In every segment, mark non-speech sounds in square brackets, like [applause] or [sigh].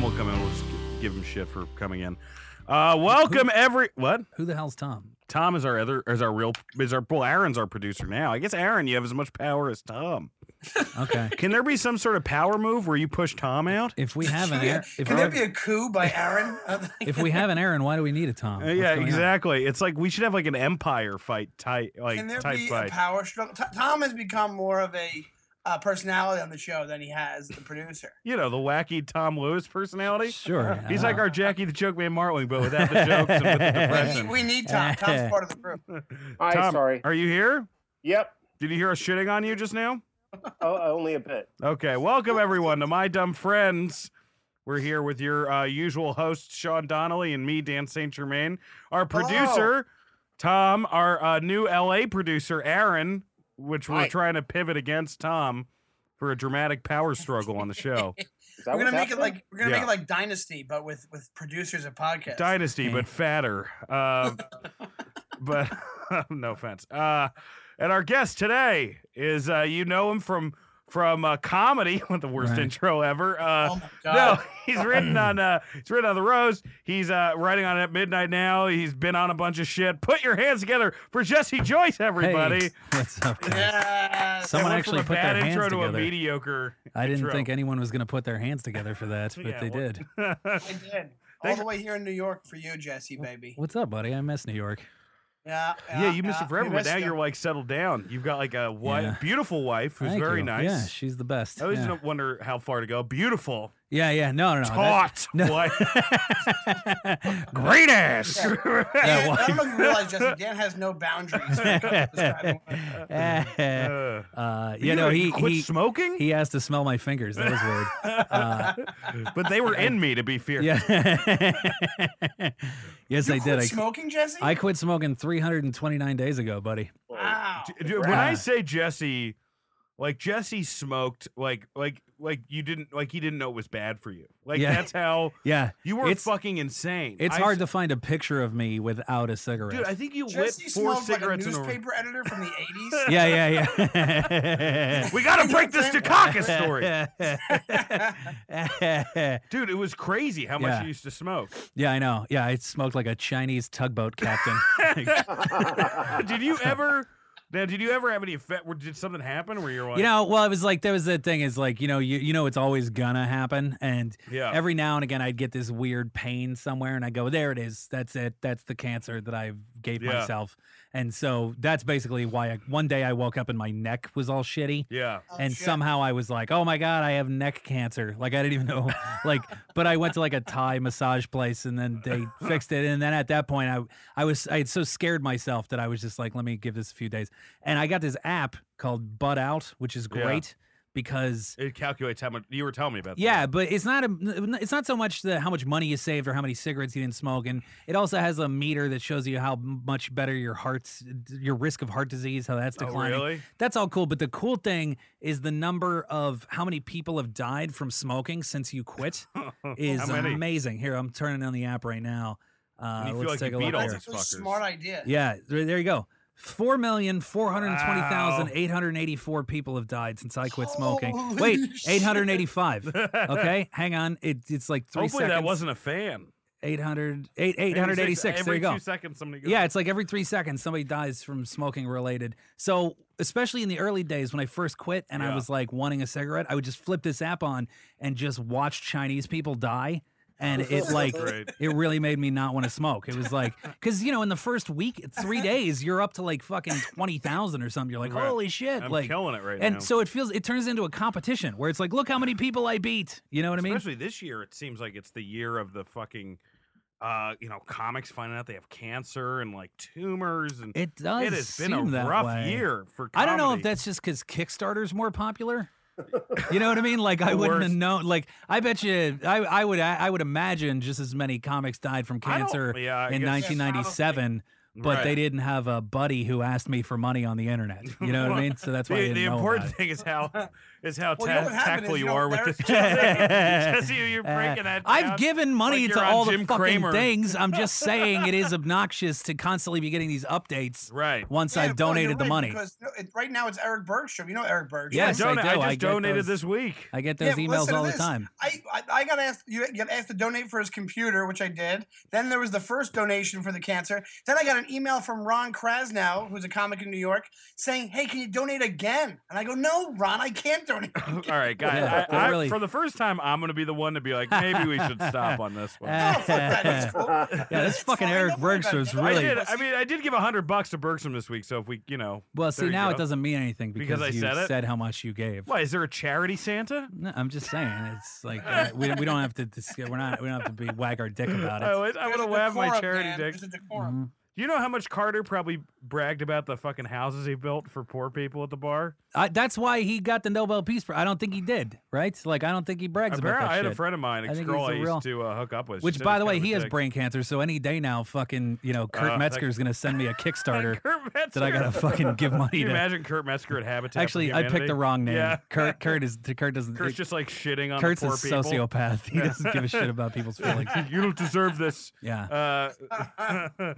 Tom will come in. We'll just give him shit for coming in. Uh, welcome every what? Who the hell's Tom? Tom is our other is our real is our well Aaron's our producer now. I guess Aaron, you have as much power as Tom. Okay. [laughs] Can there be some sort of power move where you push Tom out? If we have an Yeah. Aaron, if, Can we there have, be a coup by Aaron? [laughs] if we have an Aaron, why do we need a Tom? Uh, What's yeah, going on? exactly. It's like we should have like an empire fight type like Can there type be fight. a power struggle? T- Tom has become more of a uh, personality on the show than he has the producer. you know, the wacky Tom Lewis personality. Sure. He's uh, like our Jackie the Joke Man Martling, but without the jokes and with the We [laughs] depression. need, we need Tom. Tom's part of the crew. [laughs] Hi, Tom, sorry. Are you here? Yep. Did you hear us shitting on you just now? [laughs] Oh, only a bit. Okay, welcome everyone to My Dumb Friends. We're here with your uh, usual hosts, Sean Donnelly and me, Dan St. Germain. Our producer, Tom, our uh, new LA producer, Aaron, which we're Hi. trying to pivot against Tom for a dramatic power struggle on the show. [laughs] We're gonna make it like we're gonna Yeah. make it like Dynasty, but with with producers of podcasts. Dynasty, but [laughs] fatter. Uh, [laughs] but no offense. Uh, and our guest today is uh, you know him from from uh, comedy with [laughs] the worst Right. intro ever. Uh, oh my No, [laughs] he's written on uh he's written on the roast. He's uh writing on it at midnight now. He's been on a bunch of shit. Put your hands together for Jesse Joyce, everybody. Hey, [laughs] what's up, guys? Yes. Someone They went actually from a put their bad hands intro to a mediocre. I didn't intro. think anyone was going to put their hands together for that, but Yeah, they well- did. I did. All Thank- the way here in New York for you, Jesse, baby. What's up, buddy? I miss New York. Yeah. yeah, you missed yeah, it forever, we but now you. you're like settled down. You've got like a wife, Yeah. beautiful wife who's Thank very you. nice. Yeah, she's the best. I always yeah. wonder how far to go. Beautiful, yeah, yeah. No, no, no. that- taut, [laughs] no. wife. [laughs] great ass. [laughs] Yeah. Yeah, Dan, I don't know if you realize, Jesse. Dan has no boundaries. when it comes to describing women. Uh, uh, you you know, know, he quit he, smoking. he has to smell my fingers. That was weird. Uh, but they were in me, to be fair. yeah. yes, You I quit did. I, smoking, Jesse. I quit smoking 329 days ago, buddy. Wow. D- d- when I say Jesse, like Jesse smoked, like like like you didn't like he didn't know it was bad for you. Like Yeah. that's how [laughs] Yeah, you were It's- fucking insane. it's I hard to find a picture of me without a cigarette. dude. I think you Jesse lit four smoked like a cigarettes in a row. editor from the [laughs] 80s. [laughs] yeah, yeah, yeah. We gotta break this Same- Dukakis story, dude. It was crazy how much Yeah. you used to smoke. Yeah, I know. Yeah, I smoked like a Chinese tugboat captain. did you ever? Now, did you ever have any effect? Did something happen where you're like, you know, well, it was like there was that thing is like you know you you know it's always gonna happen, and yeah, every now and again I'd get this weird pain somewhere, and I go, there it is, that's it, that's the cancer that I gave Yeah. myself, and so that's basically why I, one day I woke up and my neck was all shitty. yeah. Oh, and shit. somehow I was like, "Oh my god, I have neck cancer!" Like I didn't even know, [laughs] like. But I went to like a Thai massage place, and then they fixed it. And then at that point, I I was I had so scared myself that I was just like, "Let me give this a few days." And I got this app called Butt Out, which is Yeah. Great because It calculates how much you were telling me about. that. yeah, but it's not a it's not so much the how much money you saved or how many cigarettes you didn't smoke, and it also has a meter that shows you how much better your heart's your risk of heart disease, how that's declining. Oh, really? That's all cool, but the cool thing is the number of how many people have died from smoking since you quit [laughs] is amazing. Here, I'm turning on the app right now. Uh, you feel let's like take you a beat look all. That's a these fuckers. smart idea. Yeah, there, there you go. Four million four hundred twenty thousand eight hundred eighty-four people have died since I quit smoking. Holy Wait, [laughs] eight hundred eighty-five. Okay, [laughs] hang on. It, it's like three Hopefully seconds. that wasn't a fan. 800, eight, Maybe 886. six- There you every go. Seconds, somebody goes. Yeah, it's like every three seconds somebody dies from smoking related. So, especially in the early days when I first quit and Yeah. I was like wanting a cigarette, I would just flip this app on and just watch Chinese people die. And it like Great. it really made me not want to smoke. It was [laughs] like because you know in the first week, three days, you're up to like fucking twenty thousand or something. You're like, holy shit! I'm like, killing it right and now. so it feels it turns into a competition where it's like, look how many people I beat. You know what I mean? Especially this year, it seems like it's the year of the fucking, uh, you know, comics finding out they have cancer and like tumors, and It does. it has been a rough way. year for. I don't know if that's just because Kickstarter's more popular. You know what I mean? Like I wouldn't have known. Like I bet you, I, I would, I would imagine just as many comics died from cancer yeah, in guess- 1997 but they didn't have a buddy who asked me for money on the internet. You know what I mean? So that's why I [laughs] The, didn't the know important about thing is how [laughs] is how Well, you know ta- tactful is, you you are with this. [laughs] Jesse, you're Uh, breaking that. I've given money like to you're on all the fucking Cramer. things. I'm just saying it is obnoxious to constantly be getting these updates right. once Yeah, I've well, donated the right, money. Because right now it's Eric Bergstrom. You know Eric Bergstrom. Yes, I Dona- do. I just I donated those- this week. I get those but emails all the time. I, I I got asked you got asked to donate for his computer, which I did. Then there was the first donation for the cancer. Then I got an email from Ron Krasnow, who's a comic in New York, saying, "Hey, can you donate again?" And I go, "No, Ron, I can't donate." [laughs] All right, guys. Yeah, I, I, really. For the first time, I'm going to be the one to be like, maybe we should stop on this one. [laughs] No, that. Cool. [laughs] Yeah, this It's fucking fine, Eric don't worry about it. Bergstrom's Don't I really- did. I mean, I did give a hundred bucks to Bergstrom this week. So if we, you know, Well, see, now go. it doesn't mean anything Because because, I you said it? how much you gave. Why is there a charity Santa? No, I'm just saying, it's like uh, we, we don't have to dis- we're not we don't have to be wag our dick about I it. would, I There's would a have whacked my charity man. dick. There's a decorum. Do you know how much Carter probably bragged about the fucking houses he built for poor people at the bar? I, that's why he got the Nobel Peace Prize. I don't think he did, right? Like I don't think he brags about Apparently, that I had shit. a friend of mine, I a think girl I used real- to uh, hook up with. Which, by the way, he has dick. brain cancer. So any day now, fucking, you know, Kurt Uh, Metzger is gonna send me a Kickstarter [laughs] that I gotta fucking give money [laughs] Can you to. imagine Kurt Metzger at Habitat? Actually, I picked the wrong name. Yeah. Kurt. [laughs] Kurt is. Kurt doesn't. Kurt's just like shitting on Kurt's a people. sociopath. He doesn't give a shit about people's feelings. you don't deserve this. Yeah. Uh,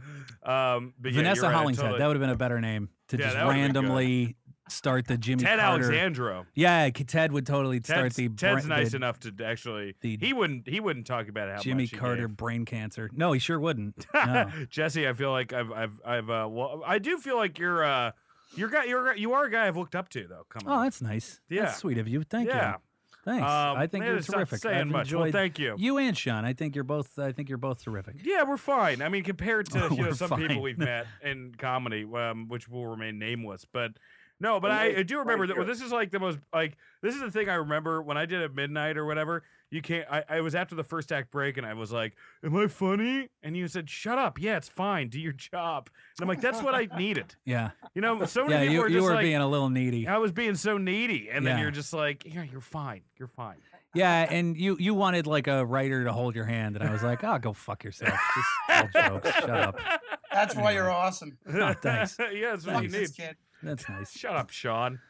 um, but yeah, Vanessa you're right, Hollingshead. totally- That would have been a better name to Yeah, just that would've been good. randomly start the Jimmy Ted Carter. Alexandro. Yeah, Ted would totally start the Ted's bra- nice the enough to actually. the he wouldn't. He wouldn't talk about how Jimmy Carter gave. brain cancer. No, he sure wouldn't. [laughs] No. Jesse, I feel like I've, I've, I've. Uh, well, I do feel like you're, uh, you're guy, you're, you are a guy I've looked up to though. Come on. Oh, that's nice. Yeah. That's sweet of you. Thank yeah. you. Thanks. Um, I think you're terrific. Saying I've much. Well, enjoyed thank you. you and Sean. I think you're both. I think you're both terrific. Yeah, we're fine. I mean, compared to [laughs] you know some fine. people we've met in comedy, um, which will remain nameless, but no, but I, I do remember that. Well, this is like the most like this is the thing I remember when I did at midnight or whatever. You can't. I, I was after the first act break, and I was like, "Am I funny?" And you said, "Shut up. Yeah, it's fine. Do your job." And I'm like, "That's what I needed." [laughs] Yeah. You know, so many Yeah. people You, are you just were like, being a little needy. I was being so needy, and then you're just like, "Yeah, you're fine. You're fine." Yeah, and you you wanted like a writer to hold your hand, and I was like, oh, go fuck yourself. Just [laughs] tell jokes. Shut up. That's why you're awesome. [laughs] Oh, thanks. yeah, that's what Fuck you need. kid. That's nice. [laughs] Shut up, Sean.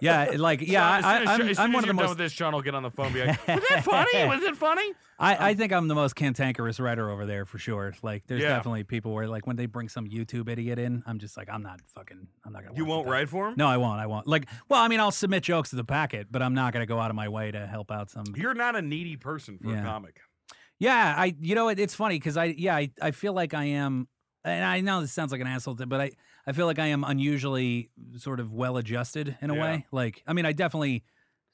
Yeah, like yeah, Sean, I, I, I'm, I'm one of the done most. with this, Sean will get on the phone and be like, "Was that funny? [laughs] Was it funny?" I, I um, think I'm the most cantankerous writer over there for sure. Like, there's Yeah. definitely people where like when they bring some YouTube idiot in, I'm just like, I'm not fucking, I'm not gonna. You won't that. write for him. No, I won't. I won't. Like, well, I mean, I'll submit jokes to the packet, but I'm not gonna go out of my way to help out some. You're not a needy person for Yeah. a comic. Yeah, I. You know, it, it's funny because I. Yeah, I, I feel like I am, and I know this sounds like an asshole, thing, but I. I feel like I am unusually sort of well adjusted in a Yeah. way. Like, I mean, I definitely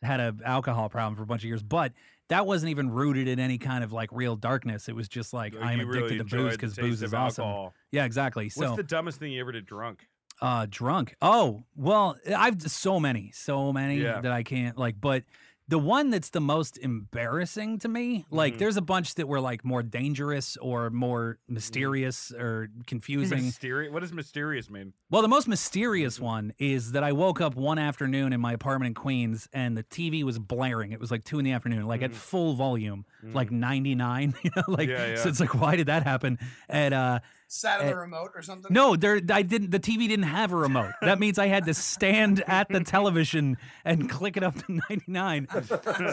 had a alcohol problem for a bunch of years, but that wasn't even rooted in any kind of like real darkness. It was just like You I'm really addicted to booze because booze is awesome. alcohol. Yeah, exactly. What's So, the dumbest thing you ever did drunk? uh, drunk. Oh, well, I've so many, so many Yeah. that I can't like. But the one that's the most embarrassing to me, like, Mhm. there's a bunch that were like more dangerous or more mysterious or confusing. Mysterious. What does mysterious mean? Well, the most mysterious Mm-hmm. one is that I woke up one afternoon in my apartment in Queens and the TV was blaring. It was like two in the afternoon, like at Mhm. full volume, like 99. [laughs] You know, like Yeah, so it's like, why did that happen? And uh, Sat on Eh, the remote or something. no, there I didn't. The TV didn't have a remote. That means I had to stand at the television and click it up to 99.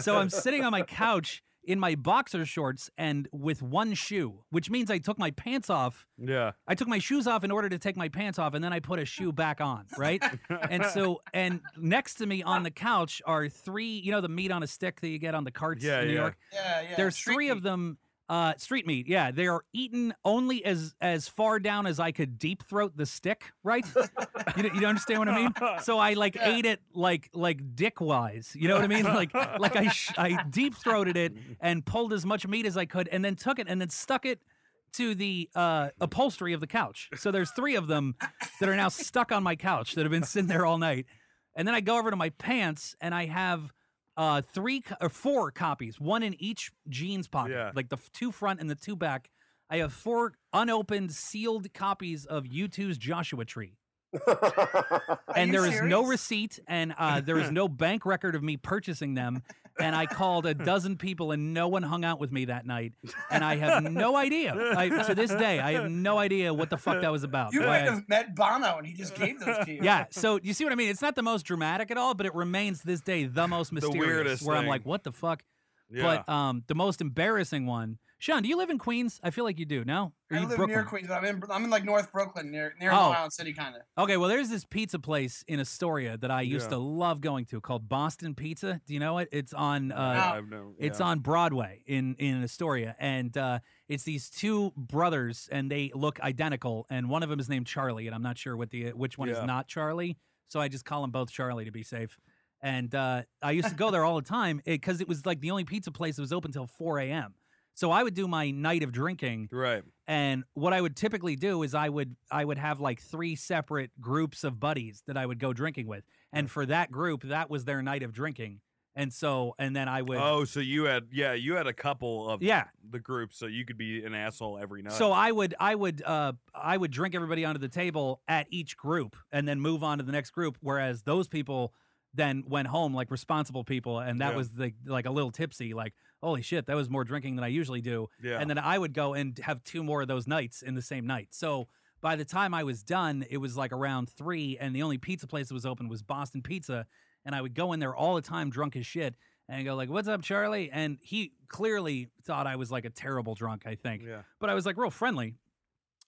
So I'm sitting on my couch in my boxer shorts and with one shoe, which means I took my pants off. Yeah. I took my shoes off in order to take my pants off, and then I put a shoe back on, right? and so, and next to me on the couch are three, you know, the meat on a stick that you get on the carts Yeah, in New yeah. York. Yeah, yeah. There's street three of them. Uh, street meat. Yeah, they are eaten only as as far down as I could deep throat the stick. Right? you, you understand what I mean? [laughs] So I like Yeah. ate it like like dick wise. You know what I mean? Like [laughs] like I sh- I deep throated it and pulled as much meat as I could, and then took it and then stuck it to the uh, upholstery of the couch. So there's three of them that are now stuck on my couch that have been sitting there all night. And then I go over to my pants and I have uh, three co- or four copies, one in each jeans pocket, Yeah. like the f- two front and the two back. I have four unopened, sealed copies of U2's Joshua Tree. [laughs] Are and you there is no receipt and uh, there is no bank record of me purchasing them and I called a [laughs] dozen people, and no one hung out with me that night. And I have no idea. I, to this day, I have no idea what the fuck that was about. You why might I- have met Bono and he just gave those to you. yeah. So you see what I mean? It's not the most dramatic at all, but it remains to this day the most mysterious. The weirdest where I'm like, what the fuck? Yeah. But um, the most embarrassing one. Sean, do you live in Queens? I feel like you do. No, Or I you live Brooklyn? near Queens, but I'm in I'm in like North Brooklyn, near near Oh. Long Island City, kind of. Okay, well, there's this pizza place in Astoria that I used Yeah. to love going to called Boston Pizza. Do you know it? It's on. Uh, Yeah, I've known- It's yeah. on Broadway in in Astoria, and uh, it's these two brothers, and they look identical. And one of them is named Charlie, and I'm not sure what the which one Yeah. is not Charlie, so I just call them both Charlie to be safe. And uh, I used to go there all the time because it was like the only pizza place that was open till 4 a.m. So I would do my night of drinking, Right. and what I would typically do is I would I would have like three separate groups of buddies that I would go drinking with, and for that group, that was their night of drinking. And so, and then I would, Oh, so you had yeah, you had a couple of yeah, the groups, so you could be an asshole every night. So I would I would uh I would drink everybody onto the table at each group and then move on to the next group whereas those people then went home like responsible people and that Yeah. was the like a little tipsy like holy shit that was more drinking than I usually do yeah. and then I would go and have two more of those nights in the same night. So by the time I was done it was like around 3 and the only pizza place that was open was Boston Pizza and I would go in there all the time drunk as shit and go like what's up Charlie and he clearly thought I was like a terrible drunk I think yeah. but I was like real friendly.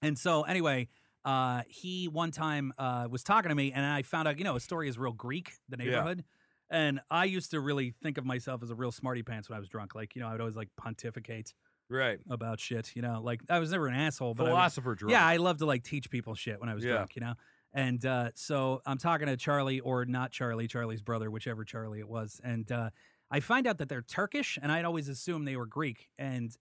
And so anyway, uh, he one time uh, was talking to me, and I found out, you know, Astoria is real Greek, the Yeah. And I used to really think of myself as a real smarty pants when I was drunk. Like, you know, I would always like pontificate Right. about shit. You know, like I was never an asshole, but I Philosopher drunk. yeah, I love to like teach people shit when I was Yeah. drunk, you know. And uh, so I'm talking to Charlie or not Charlie, Charlie's brother, whichever Charlie it was, and uh, I find out that they're Turkish, and I'd always assumed they were Greek, and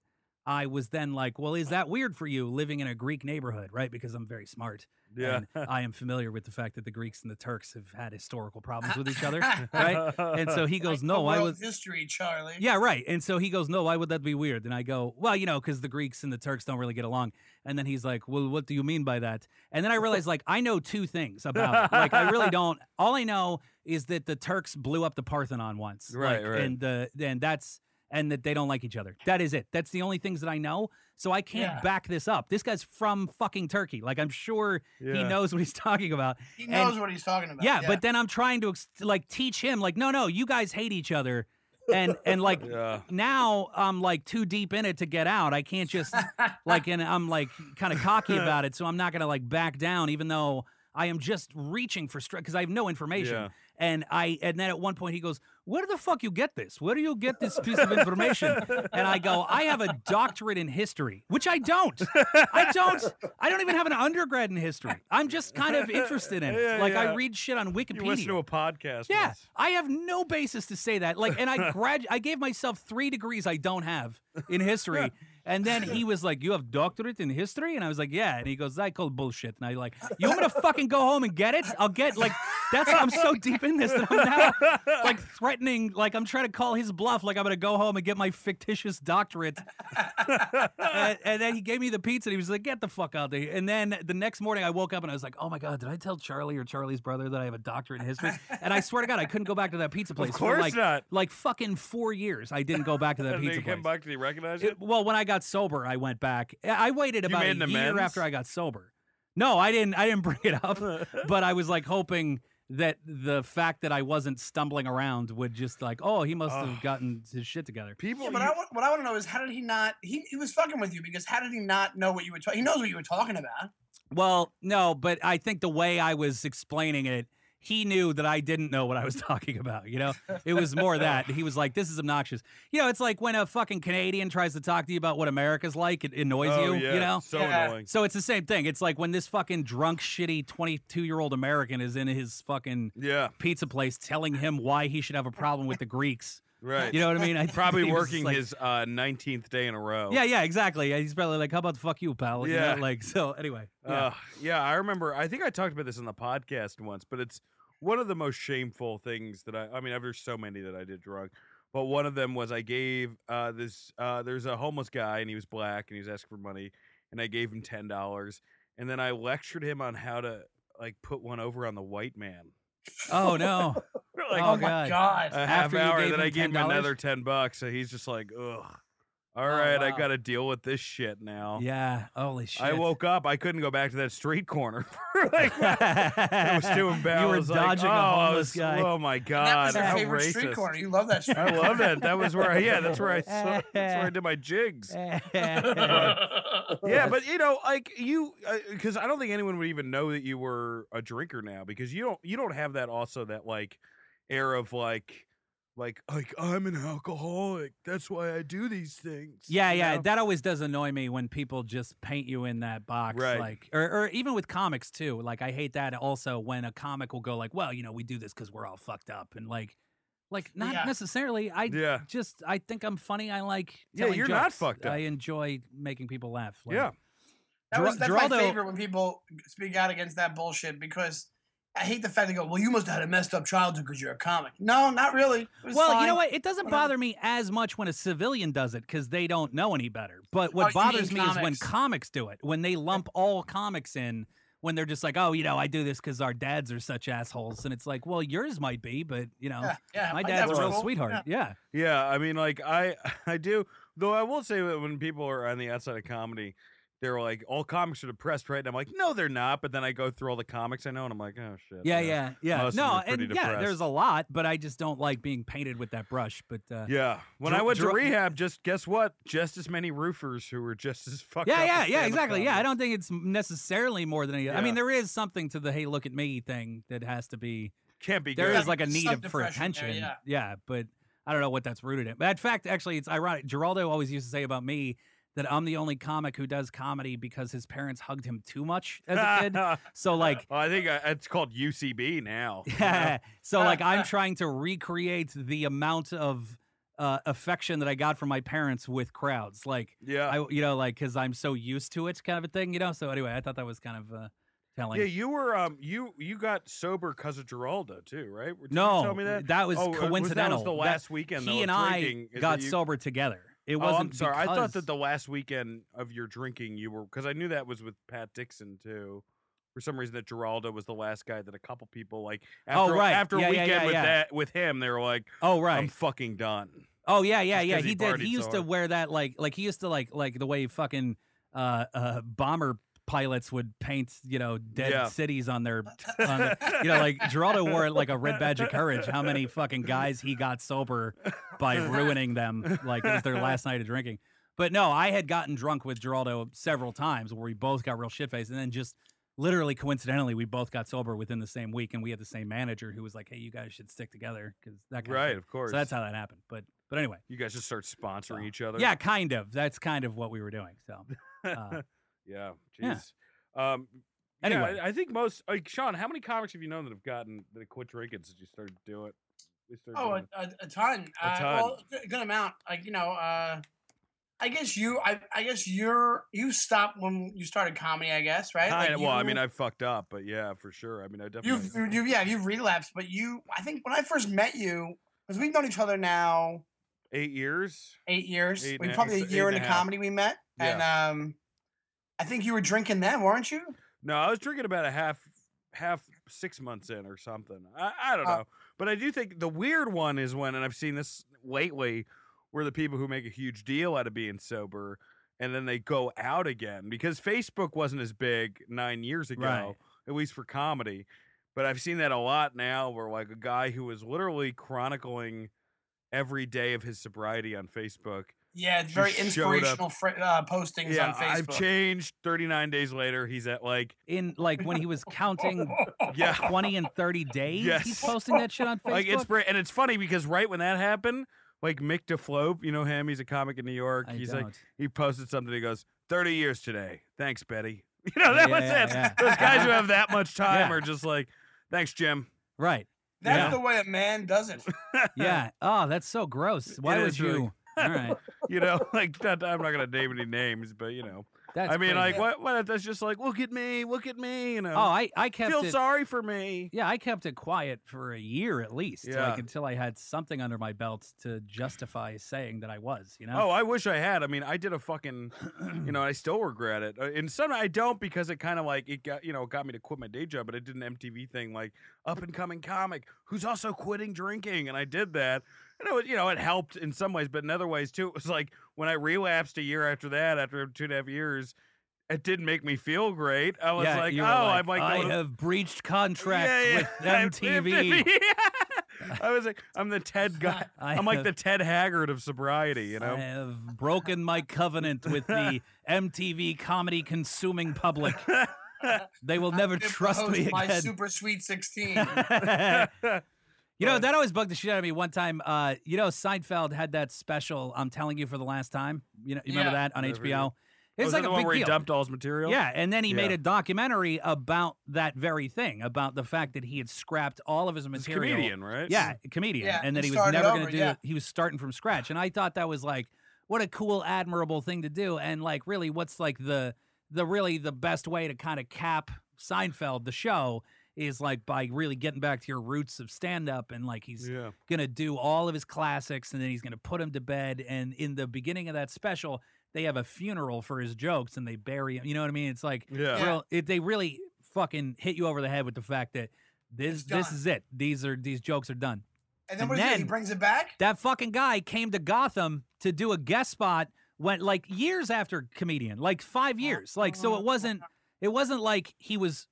I was then like, well, is that weird for you living in a Greek neighborhood, right? Because I'm very smart. yeah. And I am familiar with the fact that the Greeks and the Turks have had historical problems with each other, [laughs] right? And so he goes, Like no, I was. history, Charlie. Yeah, right. And so he goes, No, why would that be weird? And I go, Well, you know, because the Greeks and the Turks don't really get along. And then he's like, Well, what do you mean by that? And then I realized, like, I know two things about it. Like, I really [laughs] don't. All I know is that the Turks blew up the Parthenon once. Right, like, right. And the and that's and that they don't like each other. That is it. That's the only things that I know. So I can't Yeah. back this up. This guy's from fucking Turkey. Like, I'm sure he knows what he's [laughs] talking about. He knows what he's talking about. Yeah, but then I'm trying to like teach him like no no, you guys hate each other. And and like [laughs] Yeah. now I'm like too deep in it to get out. I can't just [laughs] like and I'm like kind of cocky about it, so I'm not going to like back down even though I am just reaching for strength because I have no information. Yeah. And I and then at one point he goes, "Where the fuck you get this? Where do you get this piece of information?" and I go, "I have a doctorate in history, which I don't. I don't. I don't even have an undergrad in history. I'm just kind of interested in it. Yeah, like I read shit on Wikipedia. You listen to a podcast. Yeah, once. I have no basis to say that. Like, and I [laughs] grad, I gave myself three degrees I don't have in history, [laughs] and then he [laughs] was like, "You have doctorate in history," and I was like, "Yeah," and he goes, "I call bullshit," and I like, "You want me to fucking go home and get it? I'll get like that's I'm so deep in this that I'm now like threatening, like I'm trying to call his bluff, like I'm gonna go home and get my fictitious doctorate." and, and then he gave me the pizza. and He was like, "Get the fuck out of here!" And then the next morning, I woke up and I was like, "Oh my god, did I tell Charlie or Charlie's brother that I have a doctorate in history?" And I swear to God, I couldn't go back to that pizza place Of for course like not. like fucking four years. I didn't go back to that And pizza you came place. back. Did he recognize you? It- well, when I got sober, I went back. I waited about a year amends? after I got sober. No, I didn't. I didn't [laughs] bring it up, [laughs] but I was like hoping that the fact that I wasn't stumbling around would just like, oh, he must have gotten his shit together. People. Yeah, but you- I what I want to know is how did he not? He, he was fucking with you because how did he not know what you were talking? He knows what you were talking about. Well, no, but I think the way I was explaining it, he knew that I didn't know what I was [laughs] talking about. You know, it was more that he was like, "This is obnoxious." You know, it's like when a fucking Canadian tries to talk to you about what America's like, it annoys oh, you. yeah, You know, so Yeah. annoying. so it's the same thing. It's like when this fucking drunk, shitty twenty-two-year-old American is in his fucking Yeah, pizza place telling him why he should have a problem with the Greeks. right. You know what I mean? I [laughs] Probably [laughs] working like- his uh, 19th day in a row. Yeah, yeah, exactly. He's probably like, "How about the fuck you, pal?" You know, Yeah. like so. Anyway, yeah. Uh, yeah, I remember. I think I talked about this on the podcast once, but it's one of the most shameful things that I. I mean, there's so many that I did drunk, but one of them was I gave uh, this. Uh, there's a homeless guy, and he was black, and he was asking for money, and I gave him ten dollars, and then I lectured him on how to like put one over on the white man. oh [laughs] no. like Oh, Oh, my God. god. a half After hour. gave Then I gave him another ten bucks, so he's just like, ugh. All Oh, right, I got to deal with this shit now. Yeah. Holy shit. I woke up. I couldn't go back to that street corner. [laughs] for like, [laughs] it was too embarrassed. You were was like, dodging oh, a I homeless was- guy. Oh my And god! that was your how favorite racist. street corner. You love that street I love that. That was where. I, yeah, that's where I. [laughs] Saw, that's where I did my jigs. Yeah, but you know, like you, uh, because I don't think anyone would even know that you were a drinker now, because you don't. You don't have that also that like air of like, like like I'm an alcoholic. That's why I do these things. Yeah, you yeah, know? that always does annoy me when people just paint you in that box, Right. like, or, or even with comics too. Like, I hate that also when a comic will go like, "Well, you know, we do this because we're all fucked up," and like, like not Yeah. necessarily. I Yeah. just I think I'm funny. I like Yeah, you're not fucked up. I enjoy making people laugh. Like, Yeah. That was, that's my Geraldo- favorite when people speak out against that bullshit because I hate the fact they go, "Well, you must have had a messed up childhood because you're a comic." No, not really. It was Well, you know what? It doesn't Whatever. bother me as much when a civilian does it because they don't know any better. But Oh, what you mean bothers me is when comics. comics do it, when they lump all comics in, when they're just like, oh, you know, I do this because our dads are such assholes. And it's like, well, yours might be, but, you know, Yeah, yeah. my dad's a real cool. sweetheart. Yeah. Yeah. Yeah, I mean, like I, [laughs] I do. Though I will say that when people are on the outside of comedy, they're like, "All comics are depressed, right?" And I'm like, "No, they're not." But then I go through all the comics I know, and I'm like, "Oh shit." Yeah, yeah, yeah. Most of No, them are pretty and yeah, there's a lot, but I just don't like being painted with that brush. But uh, Yeah. When Ger- I went to rehab, just guess what? Just as many roofers who were just as [laughs] fucked yeah, up. yeah, yeah, stand-up exactly. Yeah, I don't think it's necessarily more than I mean, there is something to the "Hey, look at me" thing that has to be. Can't be There good. is like a need some of- for depression there, attention. yeah. but I don't know what that's rooted in. But in fact, actually, it's ironic. Geraldo always used to say about me that I'm the only comic who does comedy because his parents hugged him too much as a kid. So like, [laughs] Well, I think uh, it's called UCB now. yeah. So like, I'm [laughs] trying to recreate the amount of uh, affection that I got from my parents with crowds. Like, Yeah. I, you know, like because I'm so used to it, kind of a thing. You know. So anyway, I thought that was kind of uh, telling. yeah, you were um you you got sober because of Geraldo too, right? Did no, you tell me that. was Oh, uh, was- that was coincidental. the That- last weekend. he and I drinking, got that sober together. It oh, wasn't. I'm sorry. I thought that the last weekend of your drinking, you were because I knew that was with Pat Dixon too. For some reason, that Geraldo was the last guy that a couple people like. Oh, After, right. After Yeah, a yeah, weekend yeah, with that with him, they were like, Oh right, "I'm fucking done." Oh yeah, yeah, just yeah. He he did. He used so to hard. wear that like like he used to like like the way fucking uh uh bomber pilots would paint you know dead Yeah. cities on their [laughs] on the, you know like Geraldo wore it like a red badge of courage. How many fucking guys he got sober by ruining them? Like it was their last night of drinking. But no, I had gotten drunk with Geraldo several times where we both got real shit faced, and then just literally coincidentally we both got sober within the same week, and we had the same manager who was like, "Hey, you guys should stick together," because that kind Right, Of of course. So that's how that happened. But but anyway. you guys just start sponsoring So, each other. Yeah, kind of. That's kind of what we were doing. So, [laughs] uh, yeah. yeah. Jeez. Um. Anyway. I, I think most like Sean. How many comics have you known that have gotten that have quit drinking since you started to do it? Started Oh, doing a, a, a ton. A uh, ton. Well, a good amount. Like you know, uh, I guess you. I, I guess you're. You stopped when you started comedy. I guess right. Like, Kinda- well, I mean, you- I fucked up, but yeah, for sure. I mean, I definitely. You've you, you- yeah you've relapsed, but you. I think when I first met you, because we've known each other now eight years. eight years. Eight we probably a year and into a half. comedy we met, and um, I think you were drinking then, weren't you? No, I was drinking about a half, half six months in or something. I, I don't Oh. know, but I do think the weird one is when, and I've seen this lately, where the people who make a huge deal out of being sober, and then they go out again because Facebook wasn't as big nine years ago, Right. at least for comedy. But I've seen that a lot now, where like a guy who was literally chronicling every day of his sobriety on Facebook. Yeah, it's very inspirational fr- uh, postings yeah, on Facebook. I've changed. Thirty nine days later, he's at like in like when he was counting [laughs] yeah. 20 and 30 days, he's posting that shit on Facebook. [laughs] Like it's and it's funny because right when that happened, like Mick DeFlope, you know him, he's a comic in New York. I he's don't. like he posted something. He goes, 30 years today. Thanks, Betty." [laughs] You know that Yeah, was yeah, it. yeah. Those guys who have that much time Yeah. are just like, "Thanks, Jim." right. That's Yeah. the way a man does it. Yeah. Oh, that's so gross. Why It would is really- you? All right. [laughs] You know, [laughs] like I'm not gonna name any names, but you know, That's I mean, crazy. like, what? What? That's just like, look at me, look at me. You know, Oh, I I kept feel it. sorry for me. Yeah, I kept it quiet for a year at least, Yeah. like until I had something under my belt to justify saying that I was. You know. Oh, I wish I had. I mean, I did a fucking, you know, I still regret it. Uh, And some I don't because it kind of like it got, you know, got me to quit my day job. But I did an MTV thing like up and coming comic who's also quitting drinking, and I did that. And it was, you know, it helped in some ways, but in other ways too. It was like when I relapsed a year after that, after two and a half years, it didn't make me feel great. I was yeah, like, oh, like, I'm like, I going to- have breached contract Yeah, yeah. with MTV. Yeah. [laughs] [laughs] I was like, I'm the Ted [laughs] guy. I I'm like have- the Ted Haggard of sobriety, you know. I have broken my covenant with the MTV comedy consuming public. They will never I'm trust host me My super sweet sixteen. You know, that always bugged the shit out of me. One time, uh, you know, Seinfeld had that special, I'm telling you for the last time. You know, you remember Yeah. that on Never HBO? It's was like that a the one big where he deal. dumped all his material. Yeah, and then he made Yeah. a documentary about that very thing, about the fact that he had scrapped all of his He's a material. comedian, right? Yeah, a comedian, Yeah, and that he he was started never going over, to do. yeah. He was starting from scratch, and I thought that was like what a cool, admirable thing to do, and like really, what's like the the really the best way to kind of cap Seinfeld the show is like by really getting back to your roots of stand up, and like he's Yeah. gonna do all of his classics, and then he's gonna put him to bed, and in the beginning of that special. They have a funeral for his jokes and they bury him. You know what I mean? It's like Yeah. Yeah. real, it, they really fucking hit you over the head with the fact that this this is it. These are these jokes are done. And then And what is it? He brings it back. That fucking guy came to Gotham to do a guest spot went like years after comedian, like 5 years. Like so it oh. wasn't it wasn't like he was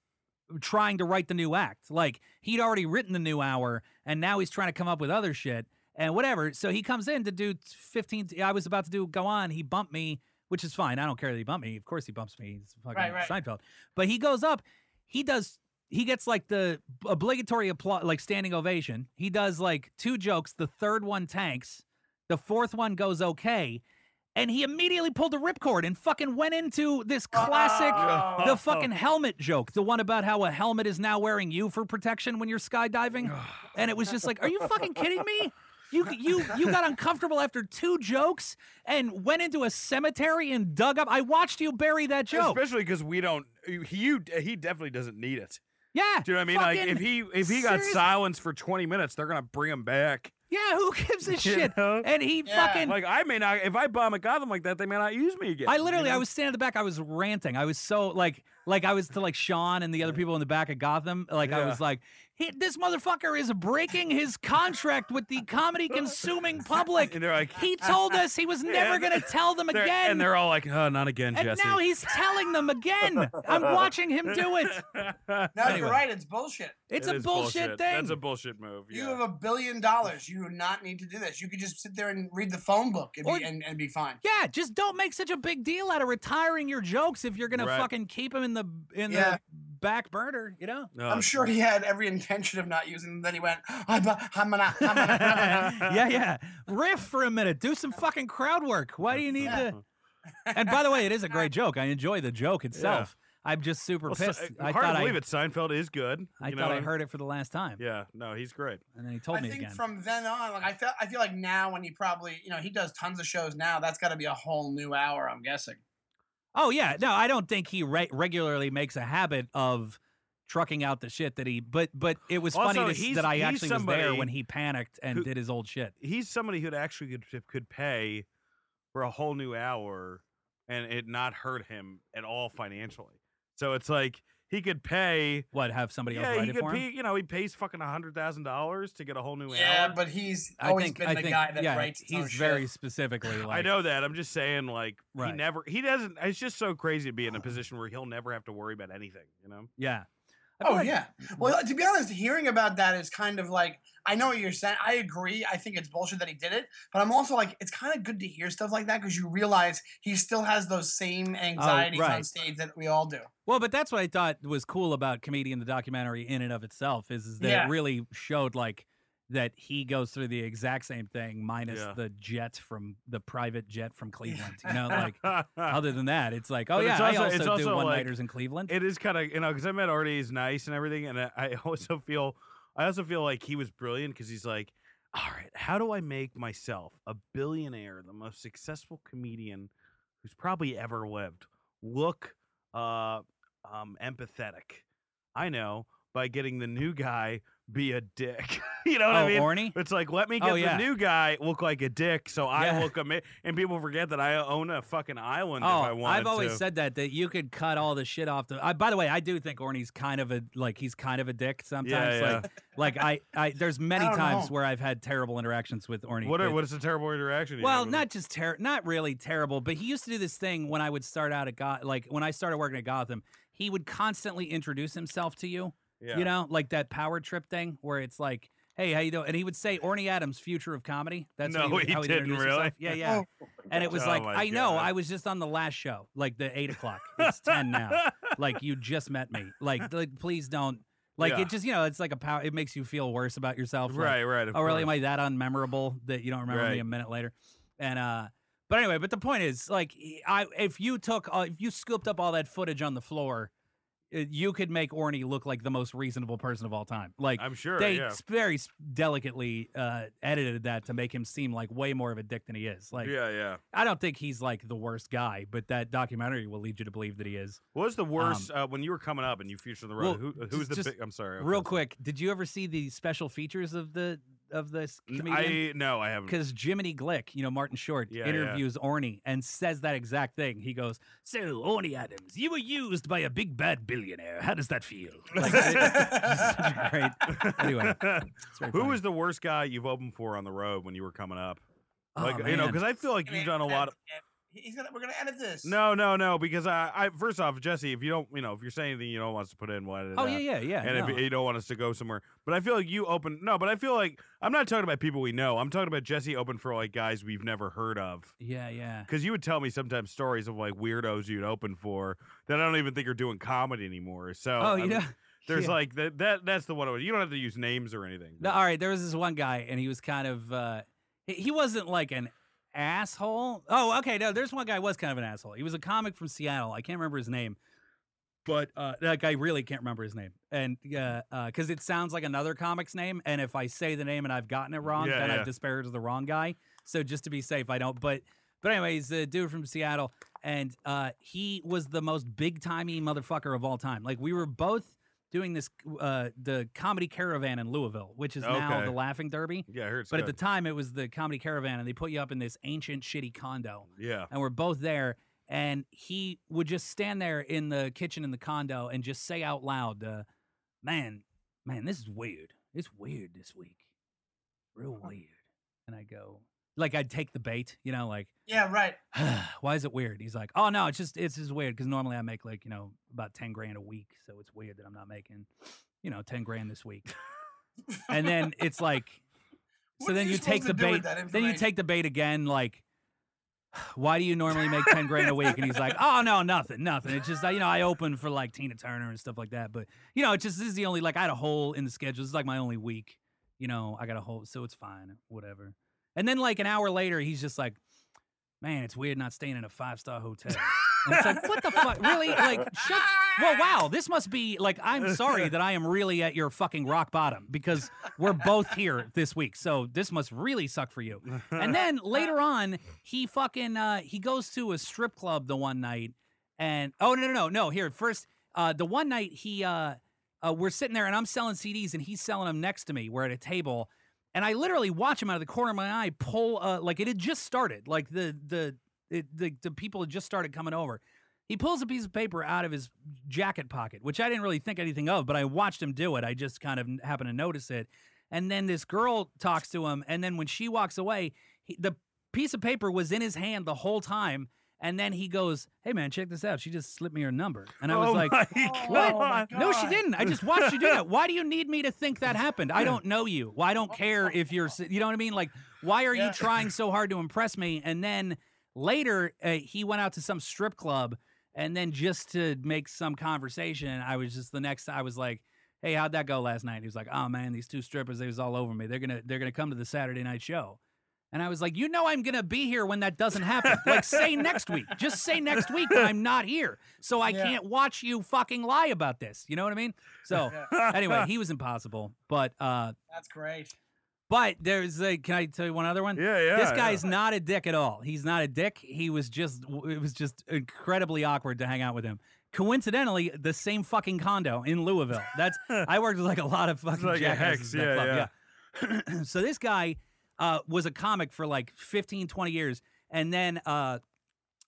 trying to write the new act. Like he'd already written the new hour and now he's trying to come up with other shit and whatever. So he comes in to do 15 I was about to do go on, he bumped me, which is fine. I don't care that he bumped me. Of course he bumps me. He's fucking Right, right. Seinfeld. But he goes up, he does he gets like the obligatory applause like standing ovation. He does like two jokes, the third one tanks, the fourth one goes okay. And he immediately pulled the ripcord and fucking went into this oh, classic Oh. the fucking helmet joke, the one about how a helmet is now wearing you for protection when you're skydiving, and it was just like, are you fucking kidding me? You you you got uncomfortable after two jokes and went into a cemetery and dug up. I watched you bury that joke. Especially because we don't. He he definitely doesn't need it. Yeah, Do you know what I mean? Like if he if he got serious- silence for twenty minutes, they're gonna bring him back. Yeah, who [laughs] gives a You shit? know? And he Yeah. fucking Like I may not. If I bomb a Gotham like that, they may not use me again. I you literally, I was standing in the back. I was ranting. I was so like, like I was to like Sean and the other people in the back of Gotham. Like I was like, "He- this motherfucker is breaking his contract with the comedy consuming [laughs] public. And they're like, He told us he was [laughs] never going to tell them again. and they're all like, "Oh, not again, And Jesse." now he's telling them again. I'm watching him do it. [laughs] No, Anyway. you're right. It's bullshit. It's It a is bullshit, thing. That's a bullshit move. You have a billion dollars. You do not need to do this. You could just sit there and read the phone book and, Or- be, and, and be fine. yeah, just don't make such a big deal out of retiring your jokes if you're gonna fucking keep them in the in Yeah. the back burner. You know? No, I'm sure he had every intention of not using them. Then he went, I'm a, I'm a, I'm a, [laughs] yeah, yeah. Riff for a minute. Do some fucking crowd work. Why do you need Yeah. to? [laughs] And by the way, it is a great [laughs] joke. I enjoy the joke itself. I'm just super Well, pissed. Si- I hard thought to believe I, it. Seinfeld is good. I you thought? I heard it for the last time, Yeah, no, he's great. and then he told I me think again. from then on, like I felt, I feel like now when he probably, you know, he does tons of shows now. That's got to be a whole new hour. I'm guessing. Oh yeah, no, I don't think he re- regularly makes a habit of trucking out the shit that he. But but it was funny to, that I actually was there when he panicked and who- did his old shit. He's somebody who actually could could pay for a whole new hour and it not hurt him at all financially. So it's like he could pay. What have somebody else Yeah, write he it could for pay. him? You know, he pays fucking a hundred thousand dollars to get a whole new Yeah, hour. but he's I always think been I the think guy that yeah, writes. his own he's very shit. specifically like. I know that. I'm just saying, like he never. He doesn't. It's just so crazy to be in a uh-huh. position where he'll never have to worry about anything. You know. Yeah. Oh like- yeah. Mm-hmm. Well, to be honest, hearing about that is kind of like I know what you're saying. I agree. I think it's bullshit that he did it, but I'm also like it's kind of good to hear stuff like that because you realize he still has those same oh, anxieties on Oh, right. stage that we all do. Well, but that's what I thought was cool about comedian the documentary in and of itself is, is that Yeah. it really showed like that he goes through the exact same thing minus Yeah. the jet from the private jet from Cleveland. You know, like other than [laughs] that, it's like, oh But yeah, it's I also- also do also, one like, nighters in Cleveland. it is kind of you know because I met Artie, he's nice and everything, and I, I [laughs] also feel I also feel like he was brilliant because he's like, all right, how do I make myself a billionaire, the most successful comedian who's probably ever lived, look uh um empathetic? I know by getting the new guy be a dick. [laughs] you know what oh, I mean? Orny. It's like let me Oh, get yeah. the new guy look like a dick, so I Yeah. look ama- and people forget that I own a fucking island if oh, I Oh, wanted I've always to. said that that you could cut all the shit off the. I, by the way, I do think Orny's kind of a like he's kind of a dick sometimes. yeah. Like, like I, I there's [laughs] many don't times know. where I've had terrible interactions with Orny. what are, what is a terrible interaction? Well, have not just ter- not really terrible, but he used to do this thing when I would start out at Goth, like when I started working at Gotham. He would constantly introduce himself to you. Yeah. You know, like that power trip thing where it's like, "Hey, how you doing?" And he would say, "Orny Adams, future of comedy." That's No, what he, he how he'd didn't introduce really? himself. Yeah, [laughs] yeah. Oh, And it was Oh like, my I know, I was just on the last show, like the eight o'clock. [laughs] It's ten now. like you just met me. Like, like please don't. Like Yeah. it just, you know, it's like a power. It makes you feel worse about yourself. like, right, right. of oh, really? Am. I that unmemorable that you don't remember me a minute later? And uh, but anyway, but the point is, like, I if you took, uh, if you scooped up all that footage on the floor, you could make Orny look like the most reasonable person of all time. Like I'm sure. they yeah. very delicately uh, edited that to make him seem like way more of a dick than he is. Like yeah, yeah. I don't think he's like the worst guy, but that documentary will lead you to believe that he is. What was the worst uh, when you were coming up and you featured the road? Um, well, Who, who's just- the big? I'm sorry. Real sorry. quick, did you ever see the special features of the of this N- comedian? I no, I haven't. because Jiminy Glick, you know, Martin Short, Yeah, yeah. interviews Orny and says that exact thing. He goes, So, Orny Adams, you were used by a big bad billionaire. How does that feel? [laughs] Like, it- it's such [laughs] a great. Anyway, it's Who funny. was the worst guy you've opened for on the road when you were coming up? Oh, Like you know, because I feel like you've done a lot of. He's gonna. We're gonna edit this. No, no, no. Because I, I first off, Jesse, if you don't, you know, if you're saying anything you don't want us to put in, we'll edit it Oh, out. yeah, yeah, yeah. And no. if you don't want us to go somewhere, but I feel like you open no, but I feel like I'm not talking about people we know. I'm talking about Jesse open for like guys we've never heard of. yeah, yeah. Because you would tell me sometimes stories of like weirdos you'd open for that I don't even think are doing comedy anymore. So Oh, I you mean, [laughs] there's yeah. like that that that's the one. I would- You don't have to use names or anything. No, all right, there was this one guy, and he was kind of. Uh, he, he wasn't like an asshole. Oh, okay. No, there's one guy who was kind of an asshole. He was a comic from Seattle. I can't remember his name, but uh, that guy really can't remember his name, and uh uh because it sounds like another comic's name, and if I say the name and I've gotten it wrong, Yeah, then yeah. I've disparaged the wrong guy. So just to be safe, I don't. But but anyway, he's a dude from Seattle, and uh, he was the most big timey motherfucker of all time. Like we were both doing this uh, the comedy caravan in Louisville, which is now Okay. the Laughing Derby. yeah, I heard. But at the time, it was the comedy caravan, and they put you up in this ancient, shitty condo, yeah, and we're both there. And he would just stand there in the kitchen in the condo and just say out loud, uh, "Man, man, this is weird. It's weird this week, real weird." And I go, like, I'd take the bait, you know, like, Yeah. Right. [sighs] why is it weird? He's like, oh no, it's just it's just weird because normally I make like you know about ten grand a week, so it's weird that I'm not making, you know, ten grand this week. and then it's like, [laughs] so then you you take the supposed to do with bait. Then you take the bait again, like. [sighs] Why do you normally make ten grand a week? And he's like, [laughs] "Oh no, nothing, nothing. It's just uh, you know I open for like Tina Turner and stuff like that. But you know, it's just this is the only like I had a hole in the schedule. This is like my only week. You know, I got a hole, so it's fine, whatever. And then like an hour later, he's just like, "Man, it's weird not staying in a five star hotel." And it's like, what the fuck? Really? Like, shut. [laughs] Well, wow. This must be like. I'm sorry that I am really at your fucking rock bottom because we're both here this week. So this must really suck for you. And [laughs] then later on, he fucking uh, he goes to a strip club the one night, and oh no no no no here first uh, the one night he uh, uh, we're sitting there and I'm selling CDs and he's selling them next to me. We're at a table, and I literally watch him out of the corner of my eye pull uh, like it had just started, like the the it, the the people had just started coming over. He pulls a piece of paper out of his jacket pocket, which I didn't really think anything of, but I watched him do it. I just kind of happened to notice it. And then this girl talks to him, and then when she walks away, he, the piece of paper was in his hand the whole time. And then he goes, "Hey man, check this out. She just slipped me her number." And I was oh like, What? Oh no, she didn't. I just watched you do that. Why do you need me to think that happened? I don't know you. Well, I don't care if you're, you know what I mean? Like, why are Yeah. you trying so hard to impress me? And then later, uh, he went out to some strip club, and then just to make some conversation, I was just the next. I was like, "Hey, how'd that go last night?" He was like, "Oh man, these two strippers, they was all over me. They're gonna, they're gonna come to the Saturday night show." And I was like, you know, I'm going to be here when that doesn't happen. Like, say [laughs] next week. Just say next week when I'm not here. So I Yeah. can't watch you fucking lie about this. You know what I mean? So, Yeah. [laughs] anyway, he was impossible. But, uh, That's great. But there's a. Can I tell you one other one? Yeah, yeah. this yeah. guy's not a dick at all. He's not a dick. He was just. It was just incredibly awkward to hang out with him. Coincidentally, the same fucking condo in Louisville. That's [laughs] I worked with like a lot of fucking like jackasses hex, in that yeah, club. yeah. [clears throat] so this guy uh, was a comic for like 15, 20 years, and then uh,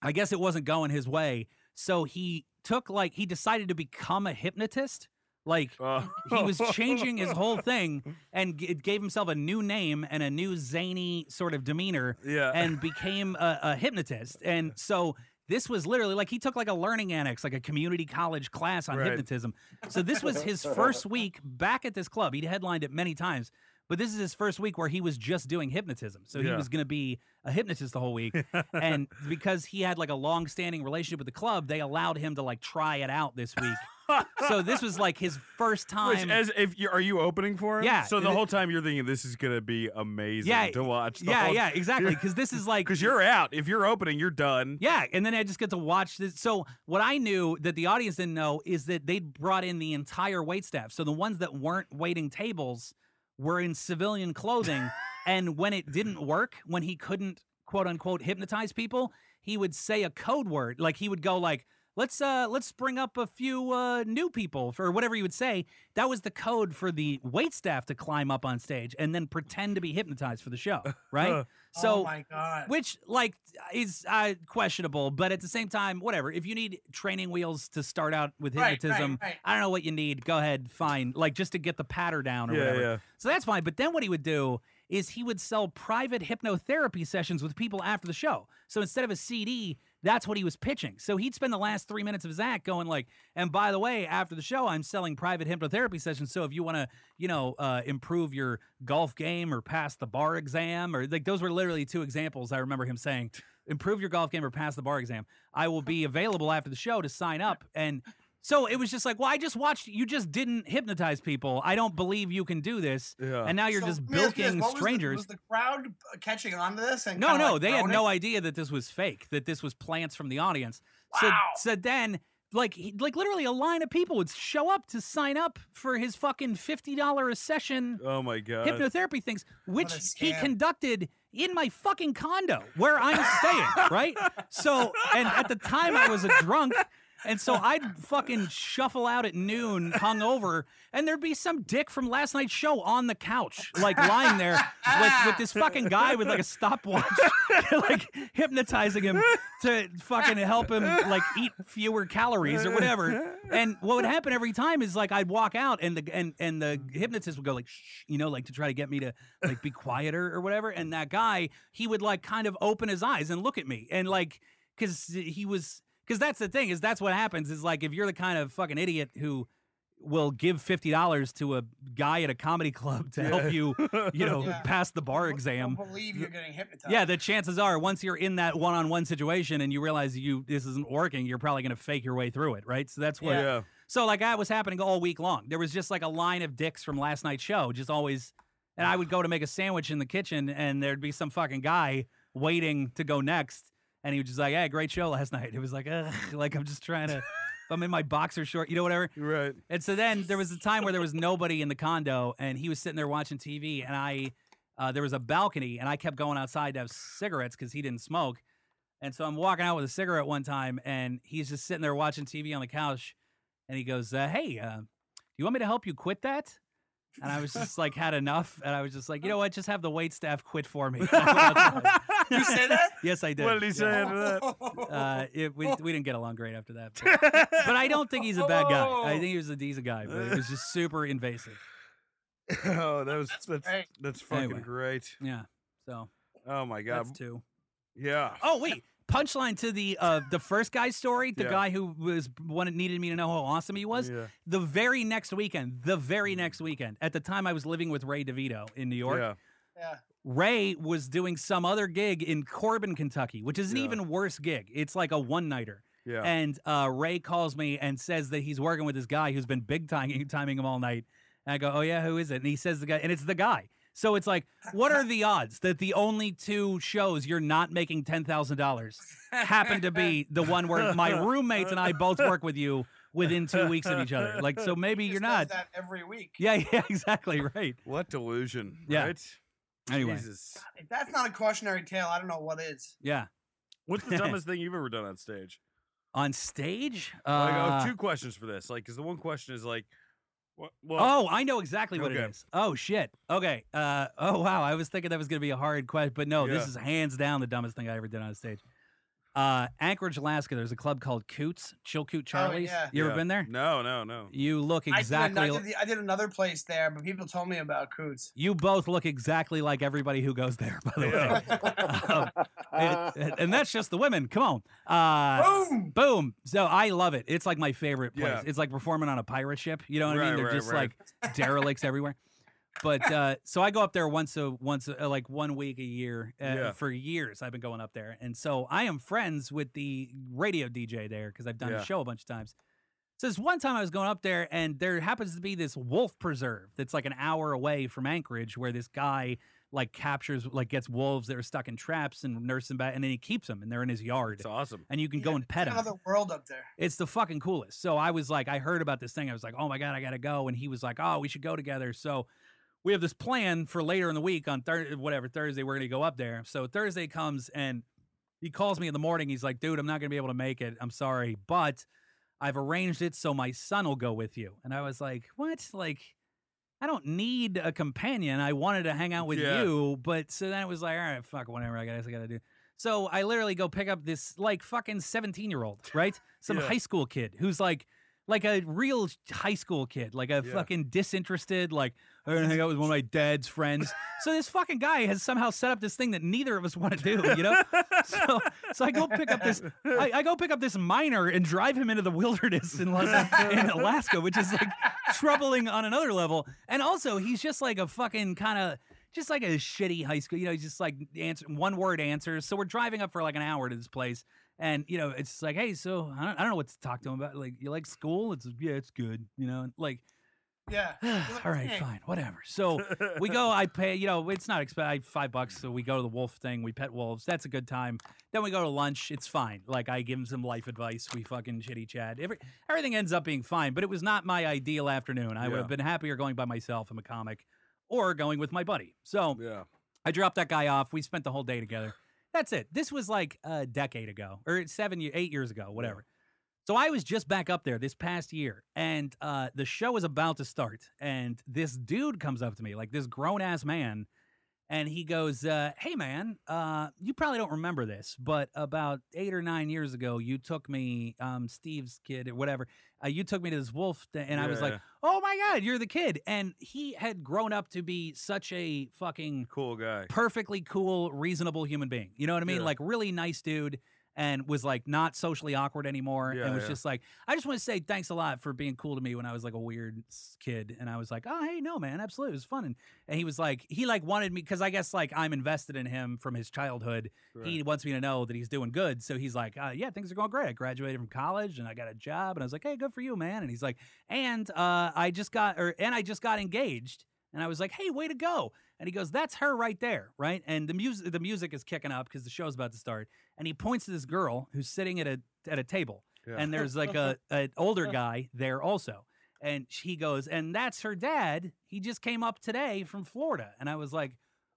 I guess it wasn't going his way. So he took like he decided to become a hypnotist. Like Oh. he was changing his whole [laughs] thing and g- gave himself a new name and a new zany sort of demeanor Yeah. and became a, a hypnotist. And [laughs] so this was literally like he took like a learning annex, like a community college class on Right. hypnotism. So this was his first week back at this club. He'd headlined it many times. But this is his first week where he was just doing hypnotism. So he was going to be a hypnotist the whole week. [laughs] and because he had like a long standing relationship with the club, they allowed him to like try it out this week. [laughs] so this was like his first Which, time. as if you are you opening for him? Yeah, So the it- whole time you're thinking this is gonna be amazing Yeah, to watch. The yeah, yeah, exactly. [laughs] Because this is like Because you're out. If you're opening, you're done. Yeah, and then I just get to watch this. So what I knew that the audience didn't know is that they'd brought in the entire wait staff. So the ones that weren't waiting tables were in civilian clothing, [laughs] and when it didn't work, when he couldn't quote unquote hypnotize people, he would say a code word. Like he would go like. Let's uh let's bring up a few uh new people for whatever you would say. That was the code for the wait staff to climb up on stage and then pretend to be hypnotized for the show, [laughs] right? So oh my god. which like is uh, questionable, but at the same time, whatever. If you need training wheels to start out with Right, right, hypnotism, right. I don't know what you need. Go ahead, fine. Like just to get the patter down or Yeah, whatever. yeah. So that's fine. But then what he would do is he would sell private hypnotherapy sessions with people after the show. So instead of a CD, that's what he was pitching. So he'd spend the last three minutes of his act going like, and by the way, after the show, I'm selling private hypnotherapy sessions. So if you want to, you know, uh, improve your golf game or pass the bar exam, or like those were literally two examples I remember him saying, improve your golf game or pass the bar exam. I will be available after the show to sign up. And so it was just like, well, I just watched, you just didn't hypnotize people. I don't believe you can do this. Yeah. And now you're So, just let me ask you this, bilking what was the- strangers. Was the, crowd uh, catching on to this? And No, no, like, they had throwing no idea that this was fake, that this was plants from the audience. So, Wow. so then, like, he, like literally a line of people would show up to sign up for his fucking fifty dollar a session Oh my god. hypnotherapy things, which he conducted in my fucking condo where I'm staying, right? So, and at the time I was a drunk. And so I'd fucking shuffle out at noon, hungover, and there'd be some dick from last night's show on the couch, like lying there with, with this fucking guy with like a stopwatch, [laughs] like hypnotizing him to fucking help him like eat fewer calories or whatever. And what would happen every time is like I'd walk out and the and and the hypnotist would go like shh, you know, like to try to get me to like be quieter or whatever. And that guy, he would like kind of open his eyes and look at me and like because he was because that's the thing is that's what happens is like if you're the kind of fucking idiot who will give fifty dollars to a guy at a comedy [laughs] club to help you, you [laughs] know, Yeah. pass the bar exam. Don't believe you're getting hypnotized. Yeah, the chances are once you're in that one-on-one situation and you realize you this isn't working, you're probably gonna fake your way through it, right? So that's what. yeah. So like that was happening all week long. There was just like a line of dicks from last night's show, just always. And I would go to make a sandwich in the kitchen, and there'd be some fucking guy waiting to go next, and he was just like, "Hey, great show last [laughs] night." It was like, Ugh, like I'm just trying to. I'm in my boxer short, you know, whatever. Right. And so then there was a time where there was nobody in the condo, and he was sitting there watching TV, and I, uh, there was a balcony, and I kept going outside to have cigarettes because he didn't smoke, and so I'm walking out with a cigarette one time, and he's just sitting there watching TV on the couch, and he goes, uh, "Hey, uh, do you want me to help you quit that?" And I was just like, had enough, and I was just like, you know what, just have the wait staff quit for me. I went outside. You say that? yes, I did. What did he say Yeah. that? Uh, it, we, we didn't get along great after that. But, [laughs] but I don't think he's a bad guy. I think he was a decent guy, but it was just super invasive. [laughs] oh, that was that's great. that's fucking Anyway. great. Yeah. So Oh my god. that's two. Yeah. Oh wait, punchline to the uh the first guy's story. The Yeah. guy who was wanted needed me to know how awesome he was. Yeah. The very next weekend, the very next weekend. At the time, I was living with Ray DeVito in New York. Yeah. Yeah. Ray was doing some other gig in Corbin, Kentucky, which is an Yeah. even worse gig. It's like a one nighter. Yeah. And uh, Ray calls me and says that he's working with this guy who's been big timing, timing him all night. And I go, oh yeah, who is it? And he says the guy, and it's the guy. So it's like, what are the odds that the only two shows you're not making ten thousand dollars happen to be the one where my roommates and I both work with you within two weeks of each other? Like, so maybe He you're just does not. that every week. Yeah, [laughs] yeah, exactly right. what delusion. Yeah. Right. Anyway, Jesus. If that's not a cautionary tale, I don't know what is. yeah. What's the [laughs] dumbest thing you've ever done on stage? On stage, like, uh, oh, two questions for this. Like, because the one question is like, what? Well, Oh, I know exactly what Okay. it is. Oh shit. Okay. Uh. Oh wow. I was thinking that was gonna be a hard question, but no, this is hands down the dumbest thing I ever did on stage. Uh, Anchorage, Alaska. There's a club called Koots, Chill Coot Charlie's. yeah. You ever Yeah. been there? No, no, no. You look I did, exactly. another, I did another place there, but people told me about Koots. you both look exactly like everybody who goes there. [laughs] By the way. [laughs] Um, and, and that's just the women. Come on. Uh, Boom! Boom. So I love it. It's like my favorite place. Yeah. It's like performing on a pirate ship. You know what I mean? They're right, just right. like derelicts everywhere. [laughs] But uh, so I go up there once a once a, like one week a year uh, Yeah. for years. I've been going up there, and so I am friends with the radio DJ there because I've done Yeah. a show a bunch of times. So this one time I was going up there, and there happens to be this wolf preserve that's like an hour away from Anchorage, where this guy like captures like gets wolves that are stuck in traps and nurses them back, and then he keeps them, and they're in his yard, It's awesome. and you can Yeah, go and pet them. Another world up there. It's the fucking coolest. So I was like, I heard about this thing. I was like, oh my God, I got to go. And he was like, oh, we should go together. So we have this plan for later in the week on Thursday, whatever, Thursday, we're going to go up there. So Thursday comes and he calls me in the morning. He's like, dude, I'm not going to be able to make it. I'm sorry, but I've arranged it so my son will go with you. And I was like, what? Like, I don't need a companion. I wanted to hang out with Yeah. you. But so then it was like, all right, fuck, whatever. I guess I got to do. So I literally go pick up this like fucking 17 year old, right? Some Yeah. high school kid who's like, like a real high school kid, like a Yeah. fucking disinterested, like, I'm gonna hang out with one of my dad's friends. so this fucking guy has somehow set up this thing that neither of us want to do, you know? [laughs] so, so I go pick up this, I, I go pick up this miner and drive him into the wilderness in, Los, [laughs] in Alaska, which is like troubling on another level. And also, he's just like a fucking kind of, just like a shitty high school, you know, he's just like answer one word answers. So we're driving up for like an hour to this place. And you know, it's like, hey, so I don't, I don't know what to talk to him about. Like, you like school? It's yeah, it's good. You know, like, Yeah. [sighs] all right, Hey. fine, whatever. So we go. I pay. You know, it's not expensive. Five bucks. So we go to the wolf thing. We pet wolves. That's a good time. Then we go to lunch. It's fine. Like I give him some life advice. We fucking chitty chat. Every, everything ends up being fine. But it was not my ideal afternoon. I would have been happier going by myself. I'm a comic, or going with my buddy. So Yeah. I dropped that guy off. We spent the whole day together. That's it. This was like a decade ago, or seven, eight years ago, whatever. So I was just back up there this past year, and uh, the show was about to start, and this dude comes up to me, like this grown ass man, and he goes, uh, "Hey man, uh, you probably don't remember this, but about eight or nine years ago, you took me, um, Steve's kid or whatever, uh, you took me to this wolf, and I was like, oh my god, you're the kid, and he had grown up to be such a fucking cool guy. perfectly cool, reasonable human being. You know what I mean? Yeah. Like really nice dude and was like not socially awkward anymore Yeah, and was yeah. just like I just want to say thanks a lot for being cool to me when I was like a weird kid and I was like, "Oh, hey, no, man, absolutely. It was fun." And, and he was like he like wanted me cuz I guess like I'm invested in him from his childhood. He wants me to know that he's doing good. So he's like, uh, "Yeah, things are going great. I graduated from college and I got a job." And I was like, "Hey, good for you, man." And he's like, "And uh I just got or and I just got engaged." And I was like, "Hey, way to go!" And he goes, "That's her right there, right?" And the music, the music is kicking up because the show's about to start. And he points to this girl who's sitting at a at a table, Yeah. and there's like a [laughs] an older guy there also. And he goes, "And that's her dad. He just came up today from Florida." And I was like,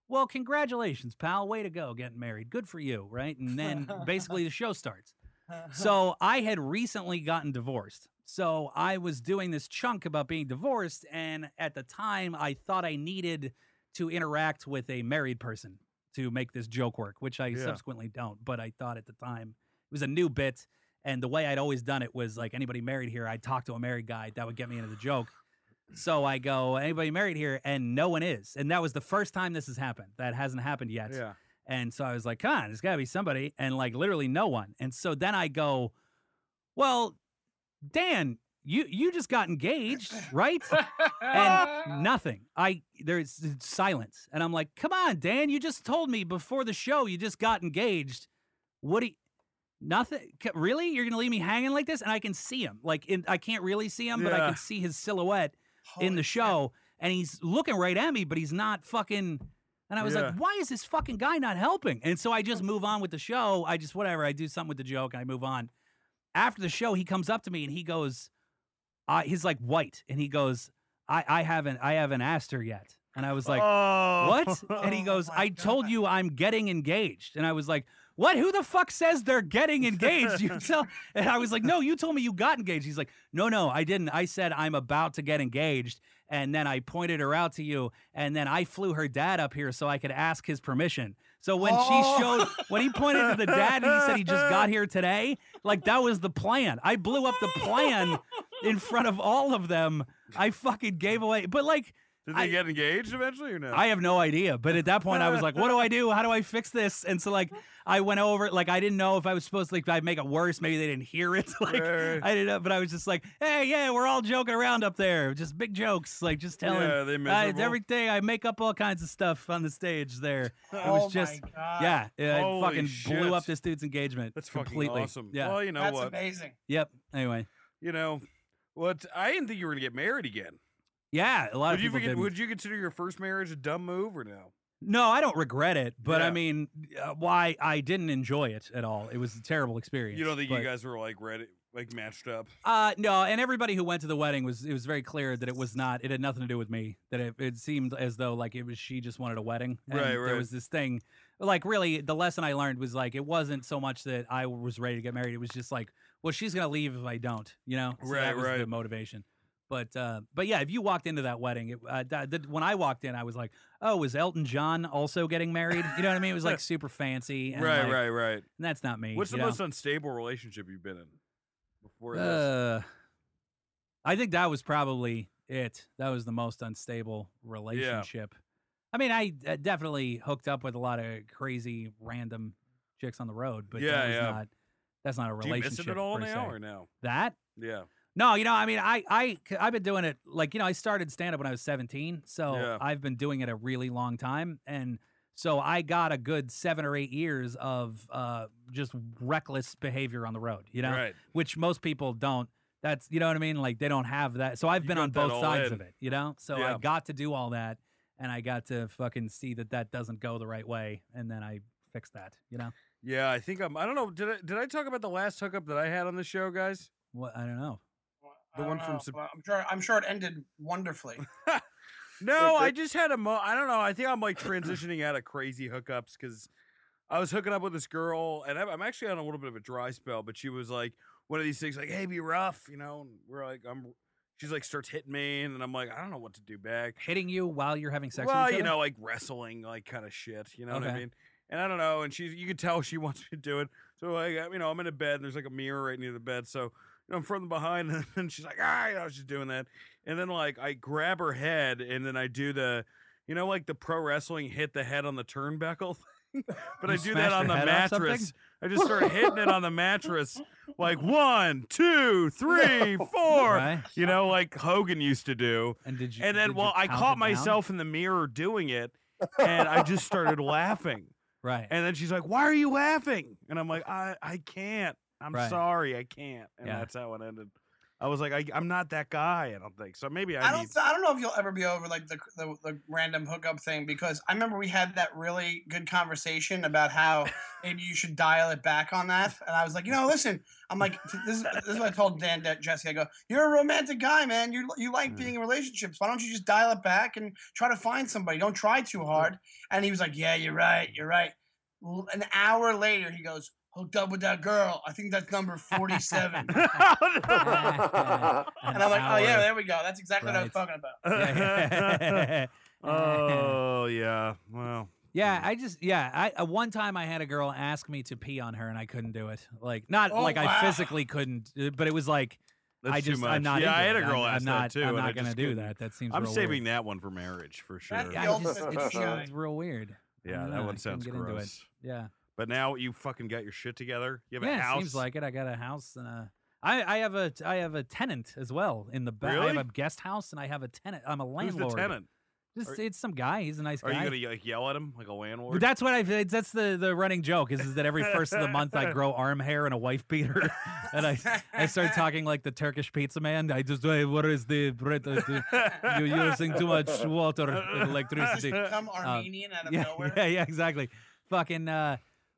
"Well, congratulations, pal. Way to go, getting married. Good for you, right?" And then basically the show starts. So I had recently gotten divorced. So I was doing this chunk about being divorced. And at the time, I thought I needed to interact with a married person to make this joke work, which I Yeah. subsequently don't. But I thought at the time it was a new bit. And the way I'd always done it was like anybody married here, I'd talk to a married guy that would get me into the joke. So I go, anybody married here? And no one is. And that was the first time this has happened. That hasn't happened yet. Yeah. And so I was like, come on, there's got to be somebody. And like literally no one. And so then I go, well, Dan, you you just got engaged, [laughs] right? and [laughs] nothing. I there's silence. And I'm like, come on, Dan, you just told me before the show you just got engaged. What do you, nothing? Really? You're gonna leave me hanging like this? And I can see him. Like in, I can't really see him, but I can see his silhouette in the show, and he's looking right at me, but he's not fucking. And I was Yeah. like, why is this fucking guy not helping? And so I just move on with the show. I just whatever. I do something with the joke and I move on. After the show, he comes up to me and he goes, uh, he's like white, and he goes, I, I haven't I haven't asked her yet. And I was like, oh. what? And he [laughs] Oh goes, my I told you I'm getting engaged. And I was like, what? Who the fuck says they're getting engaged? You [laughs] tell. And I was like, no, you told me you got engaged. He's like, no, no, I didn't. I said I'm about to get engaged. And then I pointed her out to you. And then I flew her dad up here so I could ask his permission. So when Oh. she showed, when he pointed to the dad and he said he just got [laughs] here today, like that was the plan. I blew up the plan in front of all of them. I fucking gave away. But like, Did they I- get engaged eventually or no? I have no idea. But at that point, I was like, what do I do? How do I fix this? And so, like, I went over, like, I didn't know if I was supposed to, like, I'd make it worse. Maybe they didn't hear it. [laughs] Like, Right, right. I didn't know, but I was just like, hey, yeah, we're all joking around up there. Just big jokes. Like, just telling. Yeah, they I, miserable? everything. I make up all kinds of stuff on the stage there. [laughs] It was oh just, my God. yeah, it Holy fucking blew up this dude's engagement. That's fucking completely. awesome. Yeah. Well, you know That's what? amazing. Yep. Anyway. You know, what? I didn't think you were gonna get married again. Yeah, a lot Would of you people forget, didn't. would you consider your first marriage a dumb move or no? No, I don't regret it, but Yeah. I mean, uh, why I didn't enjoy it at all. It was a terrible experience. You don't think but- you guys were like ready, like matched up? Uh, no, and everybody who went to the wedding was it was very clear that it was not. It had nothing to do with me. That it, it seemed as though like it was she just wanted a wedding. And Right, There was this thing, like really, the lesson I learned was like it wasn't so much that I was ready to get married. It was just like, well, she's gonna leave if I don't. You know, so Right, that was the motivation. But uh, but yeah, if you walked into that wedding, it, uh, that, that- when I walked in, I was like, oh, was Elton John also getting married? You know what I mean? It was like [laughs] super fancy. And right, like, right, right. And that's not me. What's the know? most unstable relationship you've been in before this? Uh, I think that was probably it. That was the most unstable relationship. I mean, I uh, definitely hooked up with a lot of crazy random chicks on the road, but Yeah, yeah. not. That's not a relationship. Do you miss it at all now se. or no? That? Yeah. No, you know, I mean, I, I, I've been doing it like you know, I started stand up when I was seventeen, so Yeah. I've been doing it a really long time, and so I got a good seven or eight years of uh, just reckless behavior on the road. You know, Right. which most people don't. That's you know what I mean. Like they don't have that. So I've You been on both sides in. of it. You know, so Yeah. I got to do all that, and I got to fucking see that that doesn't go the right way, and then I fixed that. You know, Yeah, I think I'm. I don't know. Did I did I talk about the last hookup that I had on the show, guys? what I don't know. The I one don't from know, Sep- but I'm sure. I'm sure it ended wonderfully. [laughs] No, I just had a mo. I don't know. I think I'm like transitioning out of crazy hookups because I was hooking up with this girl, and I'm, I'm actually on a little bit of a dry spell. But she was like one of these things, like, "Hey, be rough," you know. And we're like, I'm. She's like starts hitting me, and I'm like, I don't know what to do back. Hitting you while you're having sex. well, with each you know, like wrestling, like kind of shit. You know what I mean? And I don't know. And she's, you can tell she [laughs] wants me to do it. So I- you know, I'm in a bed. And there's like a mirror right near the bed. So you know, I'm from the behind, [laughs] and she's like, ah, you know, she's doing that. And then like, I grab her head, and then I do the, you know, like the pro wrestling hit the head on the turnbuckle [laughs] thing. but I do that on the mattress. I just start hitting it on the mattress, like one, two, three, four. Right? You know, like Hogan used to do. And did you? And then, well, I caught it down? myself in the mirror doing it, and I just started laughing. Right. And then she's like, "Why are you laughing?" And I'm like, "I I can't. I'm Right. sorry, I can't." And Yeah. that's how it ended. I was like, I, "I'm not that guy." I don't think so. Maybe I, I don't. I don't know if you'll ever be over like the, the the random hookup thing because I remember we had that really good conversation about how [laughs] maybe you should dial it back on that, and I was like, you know, listen, I'm like, this is this is what I told Dan De- Jesse. I go, you're a romantic guy, man. You you like Mm. being in relationships. Why don't you just dial it back and try to find somebody? Don't try too hard. And he was like, yeah, you're right, you're right. L- An hour later, he goes. Hooked up with that girl. I think that's number 47. [laughs] [laughs] and I'm like, oh, yeah, there we go. That's exactly what I was talking about. Yeah. [laughs] oh yeah. Well. Yeah, I just yeah. I uh, one time I had a girl ask me to pee on her and I couldn't do it. Like not Oh, like I physically couldn't, uh, but it was like That's I too just much. I'm not. Yeah, I had a girl I'm, ask I'm not, that too. I'm not gonna do couldn't. that. That seems. I'm real saving weird. that one for marriage for sure. That- Yeah, The just, ultimate it PI. seems real weird. Yeah, that know, one sounds get into it. gross. Yeah, But now you fucking got your shit together. You have yeah. a It house. seems like it. I got a house and a. I, I have a I have a tenant as well in the back. Really? I have a guest house and I have a tenant. I'm a Who's landlord. the tenant? Just Are- it's some guy. He's a nice Are guy. Are you gonna like yell at him like a landlord? But that's what I. That's the the running joke is, is that every first of the month I grow [laughs] arm hair and a wife beater, [laughs] and I I start talking like the Turkish pizza man. I just "Hey, what is the bread? uh, the- you you're using too much water and electricity. Become Armenian out of Uh, yeah, nowhere. [laughs] yeah, yeah, exactly. Fucking. uh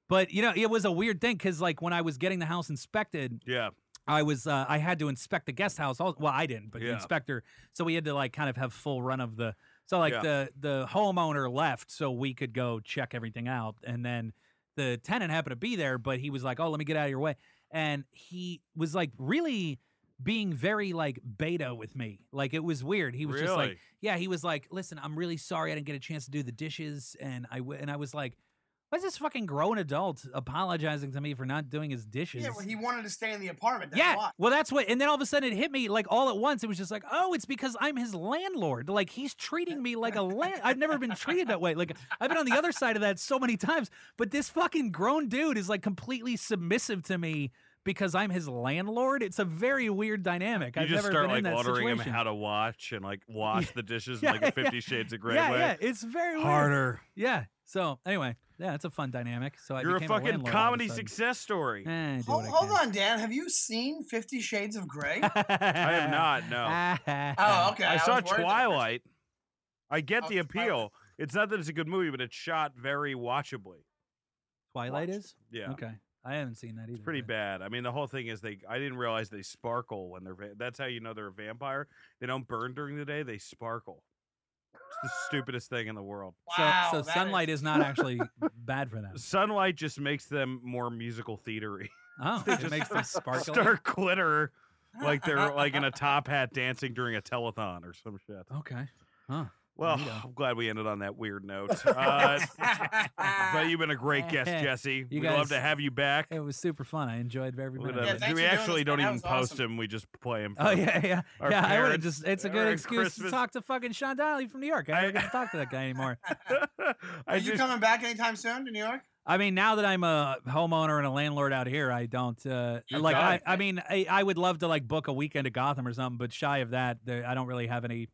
But you know, it was a weird thing because like when I was getting the house inspected, yeah. I was uh, I had to inspect the guest house. al- Well, I didn't, but the inspector. So we had to like kind of have full run of the. So like Yeah. the the homeowner left so we could go check everything out, and then the tenant happened to be there, but he was like, "Oh, let me get out of your way," and he was like really being very like beta with me. Like it was weird. He was just like, yeah, he was like, "Listen, I'm really sorry I didn't get a chance to do the dishes," and I w- and I was like, "Why is this fucking grown adult apologizing to me for not doing his dishes?" Yeah, well, he wanted to stay in the apartment. That's yeah, why. well, that's what, and then all of a sudden it hit me like all at once. It was just like, oh, it's because I'm his landlord. Like he's treating me like a land. I've never been treated that way. Like I've been on the other side of that so many times, but this fucking grown dude is like completely submissive to me because I'm his landlord. It's a very weird dynamic. You I've just never start been in like that ordering him situation. how to watch and like [laughs] wash the dishes Yeah, in like a yeah. Fifty Shades of Grey yeah, way. yeah, it's very weird. Harder. Yeah. So anyway, yeah, it's a fun dynamic. So I You're a fucking landlord all of a comedy sudden. success story. Eh, Hold, hold on, Dan. Have you seen Fifty Shades of Grey? [laughs] I have not, no. [laughs] oh, okay. I was saw worried that first- Twilight. I get Oh, the Twilight. appeal. It's not that it's a good movie, but it's shot very watchably. Twilight Watched. is Yeah. okay. I haven't seen that either. It's pretty but- bad. I mean, the whole thing is they. I didn't realize they sparkle when they're. Va- that's how you know they're a vampire. They don't burn during the day. They sparkle. It's the stupidest thing in the world. Wow, so, so sunlight is- is not actually [laughs] bad for them. Sunlight just makes them more musical theatery. Oh, [laughs] They it just makes them sparkle. Start glitter like they're like in a [laughs] top hat dancing during a telethon or some shit. Okay. Huh. Well, Neato. I'm glad we ended on that weird note. [laughs] Uh, but you've been a great guest, Jesse. You We'd love to have you back. It was super fun. I enjoyed every We're minute. Yeah, of it. we actually don't even post awesome. him. We just play him. Oh yeah, yeah, our yeah. I would parents, just. It's a good excuse Christmas. to talk to fucking Sean Donnelly from New York. I don't get to talk to that guy anymore. [laughs] Are I you just, coming back anytime soon to New York? I mean, now that I'm a homeowner and a landlord out here, I don't uh, like. I. I mean, I, I would love to like book a weekend to Gotham or something, but shy of that, there, I don't really have any.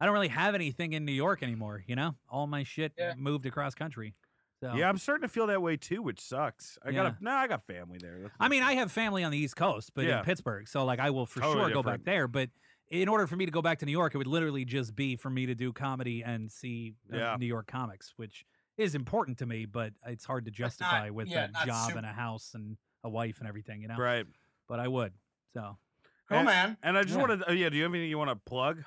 I don't really have anything in New York anymore. You know, all my shit Yeah. moved across country. So yeah, I'm starting to feel that way too, which sucks. I got Yeah. a no, I got family there. That's I mean, too I have family on the East Coast, but Yeah. in Pittsburgh, so like I will for Totally sure go back there. But in order for me to go back to New York, it would literally just be for me to do comedy and see uh, Yeah. New York comics, which is important to me, but it's hard to But not- justify with yeah, a job super- and a house and a wife and everything, you know. right. But I would. So, Cool, And- man. And I just Yeah. wanted, oh yeah, do you have anything you want to plug?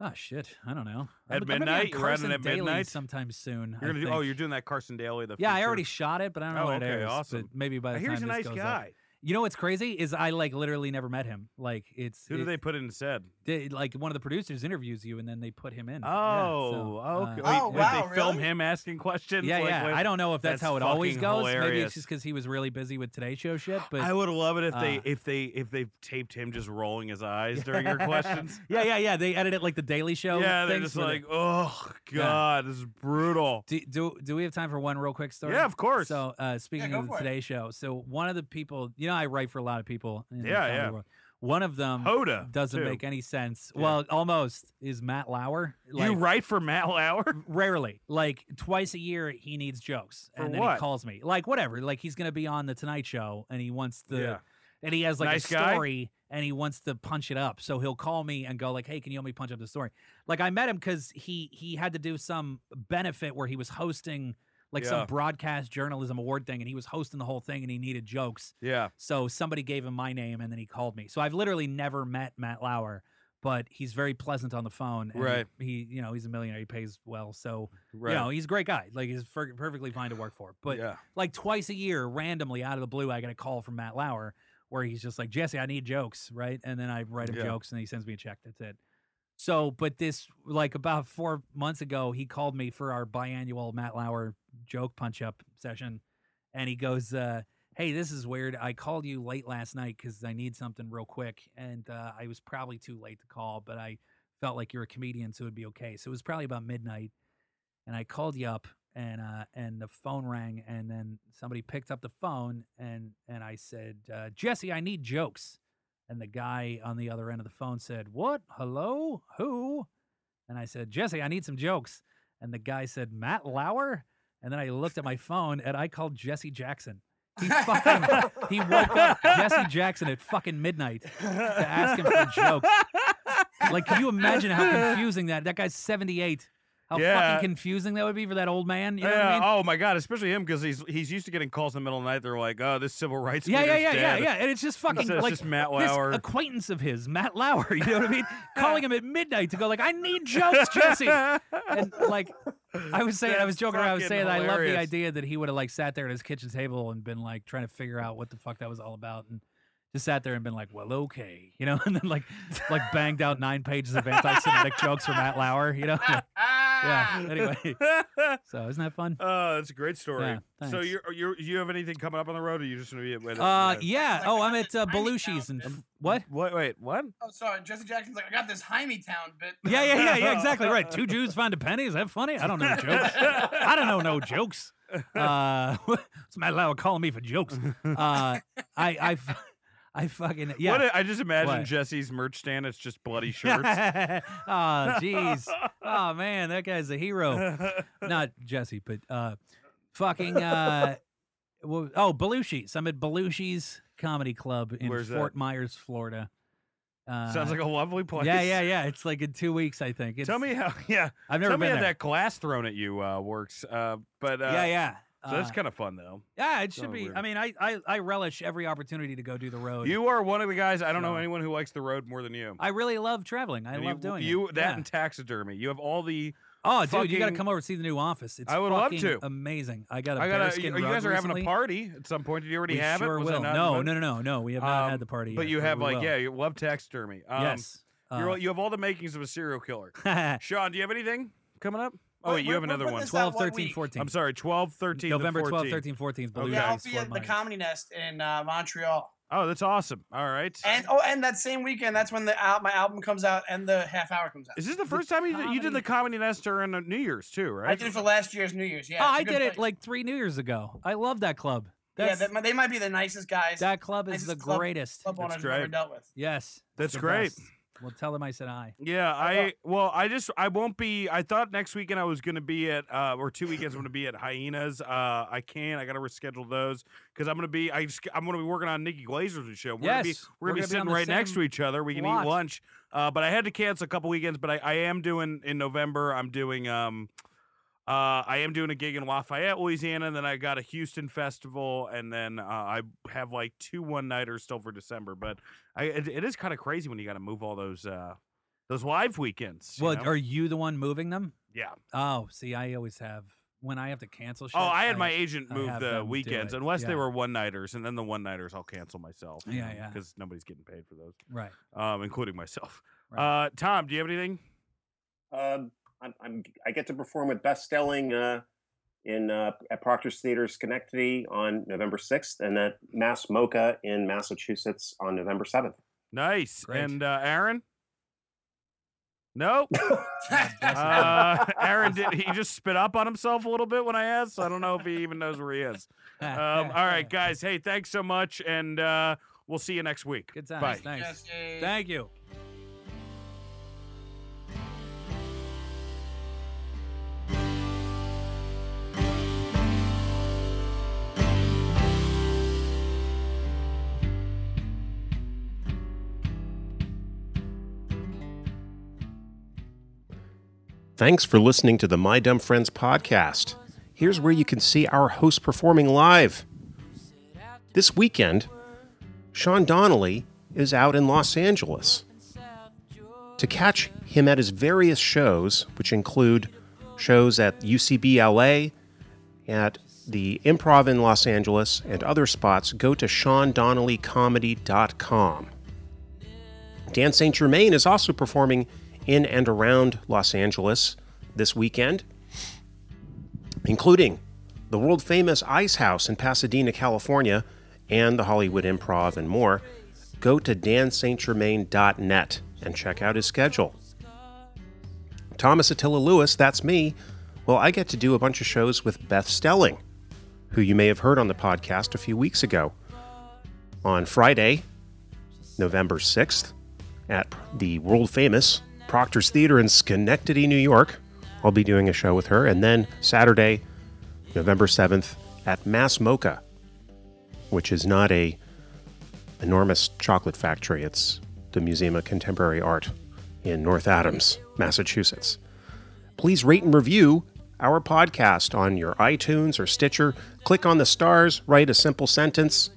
Oh shit, I don't know. Uh, at I'm, I'm gonna be on midnight? You're running at Daly midnight? sometime soon. You're gonna do. Oh, you're doing that Carson Daly. The Yeah, I already shot it, but I don't know Oh, what it okay, airs, awesome. Maybe by the I hear time he's a nice goes up- guy. You know what's crazy is I like literally never met him. Like it's Who do they put in instead? they, like one of the producers interviews you and then they put him in. Oh, Yeah, so, uh, okay. Wait, Oh, wait, wow, they film him asking questions? Yeah, like, yeah. when- I don't know if that's, That's how it always fucking goes. Maybe it's just because he was really busy with Today Show shit. But I would love it if they uh, if they if they taped him just rolling his eyes during your [laughs] questions. [laughs] yeah, yeah, yeah. They edit it like the Daily Show. yeah, they're just where they- like, oh god, this is brutal. Do, do do we have time for one real quick story? Yeah, of course. So, uh, speaking go of the for it. Today Show, so one of the people, you know, I write for a lot of people. In Yeah, yeah. world. One of them Hoda doesn't too. make any sense. Yeah. Well, almost is Matt Lauer. you write for Matt Lauer? rarely, like twice a year, he needs jokes, For and then what? he calls me, like whatever, like he's gonna be on the Tonight Show, and he wants the, Yeah. and he has like Nice a guy? story, and he wants to punch it up, so he'll call me and go like, "Hey, can you help me punch up the story?" Like I met him because he he had to do some benefit where he was hosting like Yeah. some broadcast journalism award thing, and he was hosting the whole thing, and he needed jokes. Yeah. So somebody gave him my name, and then he called me. So I've literally never met Matt Lauer, but he's very pleasant on the phone. and Right. He, you know, he's a millionaire. He pays well, so Right. you know, he's a great guy. Like he's perfectly fine to work for. But yeah. like twice a year, randomly out of the blue, I get a call from Matt Lauer where he's just like, Jesse, I need jokes, right? And then I write him Yeah. jokes, and he sends me a check. That's it. So, but this like about four months ago, he called me for our biannual Matt Lauer joke punch up session, and he goes, uh, "Hey, this is weird. I called you late last night because I need something real quick, and uh, I was probably too late to call, but I felt like you're a comedian, so it'd be okay. So it was probably about midnight, and I called you up, and uh, and the phone rang, and then somebody picked up the phone, and and I said, uh, Jesse, I need jokes. And the guy on the other end of the phone said, What? Hello? Who? And I said, Jesse, I need some jokes. And the guy said, Matt Lauer? And then I looked at my phone and I called Jesse Jackson. He fucking [laughs] he woke up Jesse Jackson at fucking midnight to ask him for jokes. Like, can you imagine how confusing that? That guy's 78. How Yeah. fucking confusing that would be for that old man. You know yeah. what I mean? Oh my god, especially him because he's he's used to getting calls in the middle of the night. They're like, "Oh, this civil rights." yeah, yeah, yeah, yeah, dead." yeah. And it's just fucking it's like just Matt this Lauer. acquaintance of his, Matt Lauer. You know what I mean? [laughs] Calling him at midnight to go like, I need jokes, Jesse. And like, I was saying, I was joking around, I was saying, I love the idea that he would have like sat there at his kitchen table and been like trying to figure out what the fuck that was all about, and just sat there and been like, well, okay, you know, [laughs] and then like [laughs] like banged out nine pages of anti-Semitic [laughs] jokes from Matt Lauer, you know. yeah. Anyway, so isn't that fun? Oh, that's a great story. Yeah, so you're you you have anything coming up on the road, or you just gonna be at? at- Uh, yeah. Like, Oh, I I'm at this uh, Belushi's and bit. what? Wait, wait, what? Oh, sorry. Jesse Jackson's like, I got this Hymietown bit. Yeah, yeah, yeah, yeah, exactly right. Two Jews find a penny. Is that funny? I don't know jokes. I don't know no jokes. Uh, what's Matt Lauer calling me for jokes? Uh, I, I, f- I fucking yeah. What? I just imagine What? Jesse's merch stand. It's just bloody [laughs] shirts. oh, jeez. [laughs] Oh man, that guy's a hero. Not Jesse, but uh, fucking uh, well, oh Belushi's. I'm at Belushi's Comedy Club in Where's that? Fort Myers, Florida. Uh, Sounds like a lovely place. yeah, yeah, yeah. It's like in two weeks, I think. It's, Tell me how. [laughs] Yeah. I've never Tell me how there. that glass thrown at you uh, works. Uh, but uh, yeah, yeah. So that's Uh, kind of fun though. Yeah, it should be. weird. I mean, I, I I relish every opportunity to go do the road. You are one of the guys. I don't know anyone who likes the road more than you. I really love traveling. I And love you, doing you it. that Yeah. and taxidermy. You have all the. oh, dude, you got to come over to see the new office. It's I would love to. Amazing. I got a I gotta. bearskin You, you guys are having a party at some point. Did you already we have sure it? Was will. No, no, no, no, no. We have not Um, had the party But yet, you have like will. yeah, you love taxidermy. Um, yes. You're, Uh, you have all the makings of a serial killer. [laughs] Sean, do you have anything coming up? Oh Wait, wait, you have another one. this 12, 13, 14. I'm sorry, 12, 13, November 12, 14. 13, 14 is Okay. Blue Yeah, I'll be at the Comedy Nest in uh, Montreal. Oh, that's awesome. All right. And oh, and that same weekend, that's when the al- my album comes out and the half hour comes out. Is this the first time you did, you did the comedy nest during uh, New Year's too, right? I did it for last year's New Year's. Yeah, Oh, it's a I good did it like three New Years ago. I love that club. That's, yeah, that, they might be the nicest guys. that club is the club- greatest. club That's owners I've ever great. dealt with. Yes. it's That's great. best. Well, tell them I said hi. Yeah. I well, I just I won't be. I thought next weekend I was going to be at, uh, or two weekends I'm going to be at Hyenas. Uh, I can't. I got to reschedule those because I'm going to be. I just I'm going to be working on Nikki Glazer's show. We're gonna be Yes, we're, we're going to be gonna sitting be right next to each other. We can lot. eat lunch. Uh, but I had to cancel a couple weekends. But I, I am doing in November. I'm doing um. Uh, I am doing a gig in Lafayette, Louisiana, and then I got a Houston festival, and then uh, I have like two one nighters still for December. But I, it, it is kind of crazy when you got to move all those uh, those live weekends. Well, know? are you the one moving them? yeah. Oh, see, I always have when I have to cancel shit. Oh, I had my agent move the weekends, it, unless they were one nighters, and then the one nighters I'll cancel myself. Yeah, yeah. Because nobody's getting paid for those, right. um, including myself. Right. Uh, Tom, do you have anything? Um, I'm, I'm I get to perform with Beth Stelling uh, in uh, at Proctor's Theater Schenectady on November 6th, and at MASS MoCA in Massachusetts on November 7th. Nice. Great. And uh, Aaron? Nope. [laughs] Uh, Aaron did he just spit up on himself a little bit when I asked? So I don't know if he even knows where he is. [laughs] Um, all right, guys. Hey, thanks so much, and uh, we'll see you next week. Good times. Bye. Thanks. Yes. Thank you. Thanks for listening to the My Dumb Friends podcast. Here's where you can see our host performing live. This weekend, Sean Donnelly is out in Los Angeles. To catch him at his various shows, which include shows at UCB LA, at the Improv in Los Angeles, and other spots, go to SeanDonnellyComedy.com. Dan St. Germain is also performing in and around Los Angeles this weekend, including the world famous Ice House in Pasadena, California, and the Hollywood Improv and more. Go to danstgermain.net and check out his schedule. Thomas Attila Lewis, that's me. Well, I get to do a bunch of shows with Beth Stelling, who you may have heard on the podcast a few weeks ago. On Friday, November 6th, at the world famous Proctor's Theater in Schenectady, New York. I'll be doing a show with her. And then Saturday, November 7th, at MASS MoCA, which is not a enormous chocolate factory. It's the Museum of Contemporary Art in North Adams, Massachusetts. please rate and review our podcast on your iTunes or Stitcher. Click on the stars, write a simple sentence.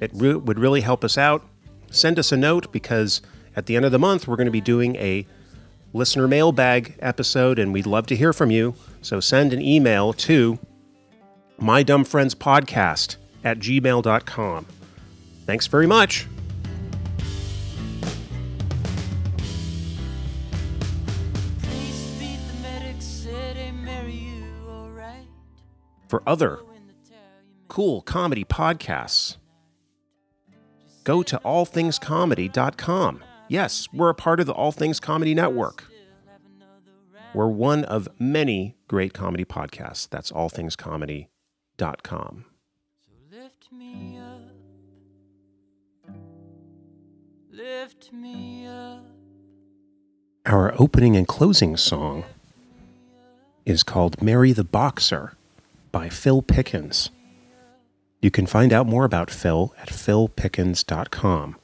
It re- would really help us out. Send us a note because at the end of the month, we're going to be doing a listener mailbag episode and we'd love to hear from you. So send an email to mydumbfriendspodcast at gmail.com. Thanks very much. Priest beat the medics, said, "Hey, Mary, you alright?" For other When the tell you cool comedy podcasts, go to allthingscomedy.com. Yes, we're a part of the All Things Comedy Network. We're one of many great comedy podcasts. That's allthingscomedy.com. lift me up, lift me up. Our opening and closing song is called Mary the Boxer by Phil Pickens. You can find out more about Phil at philpickens.com.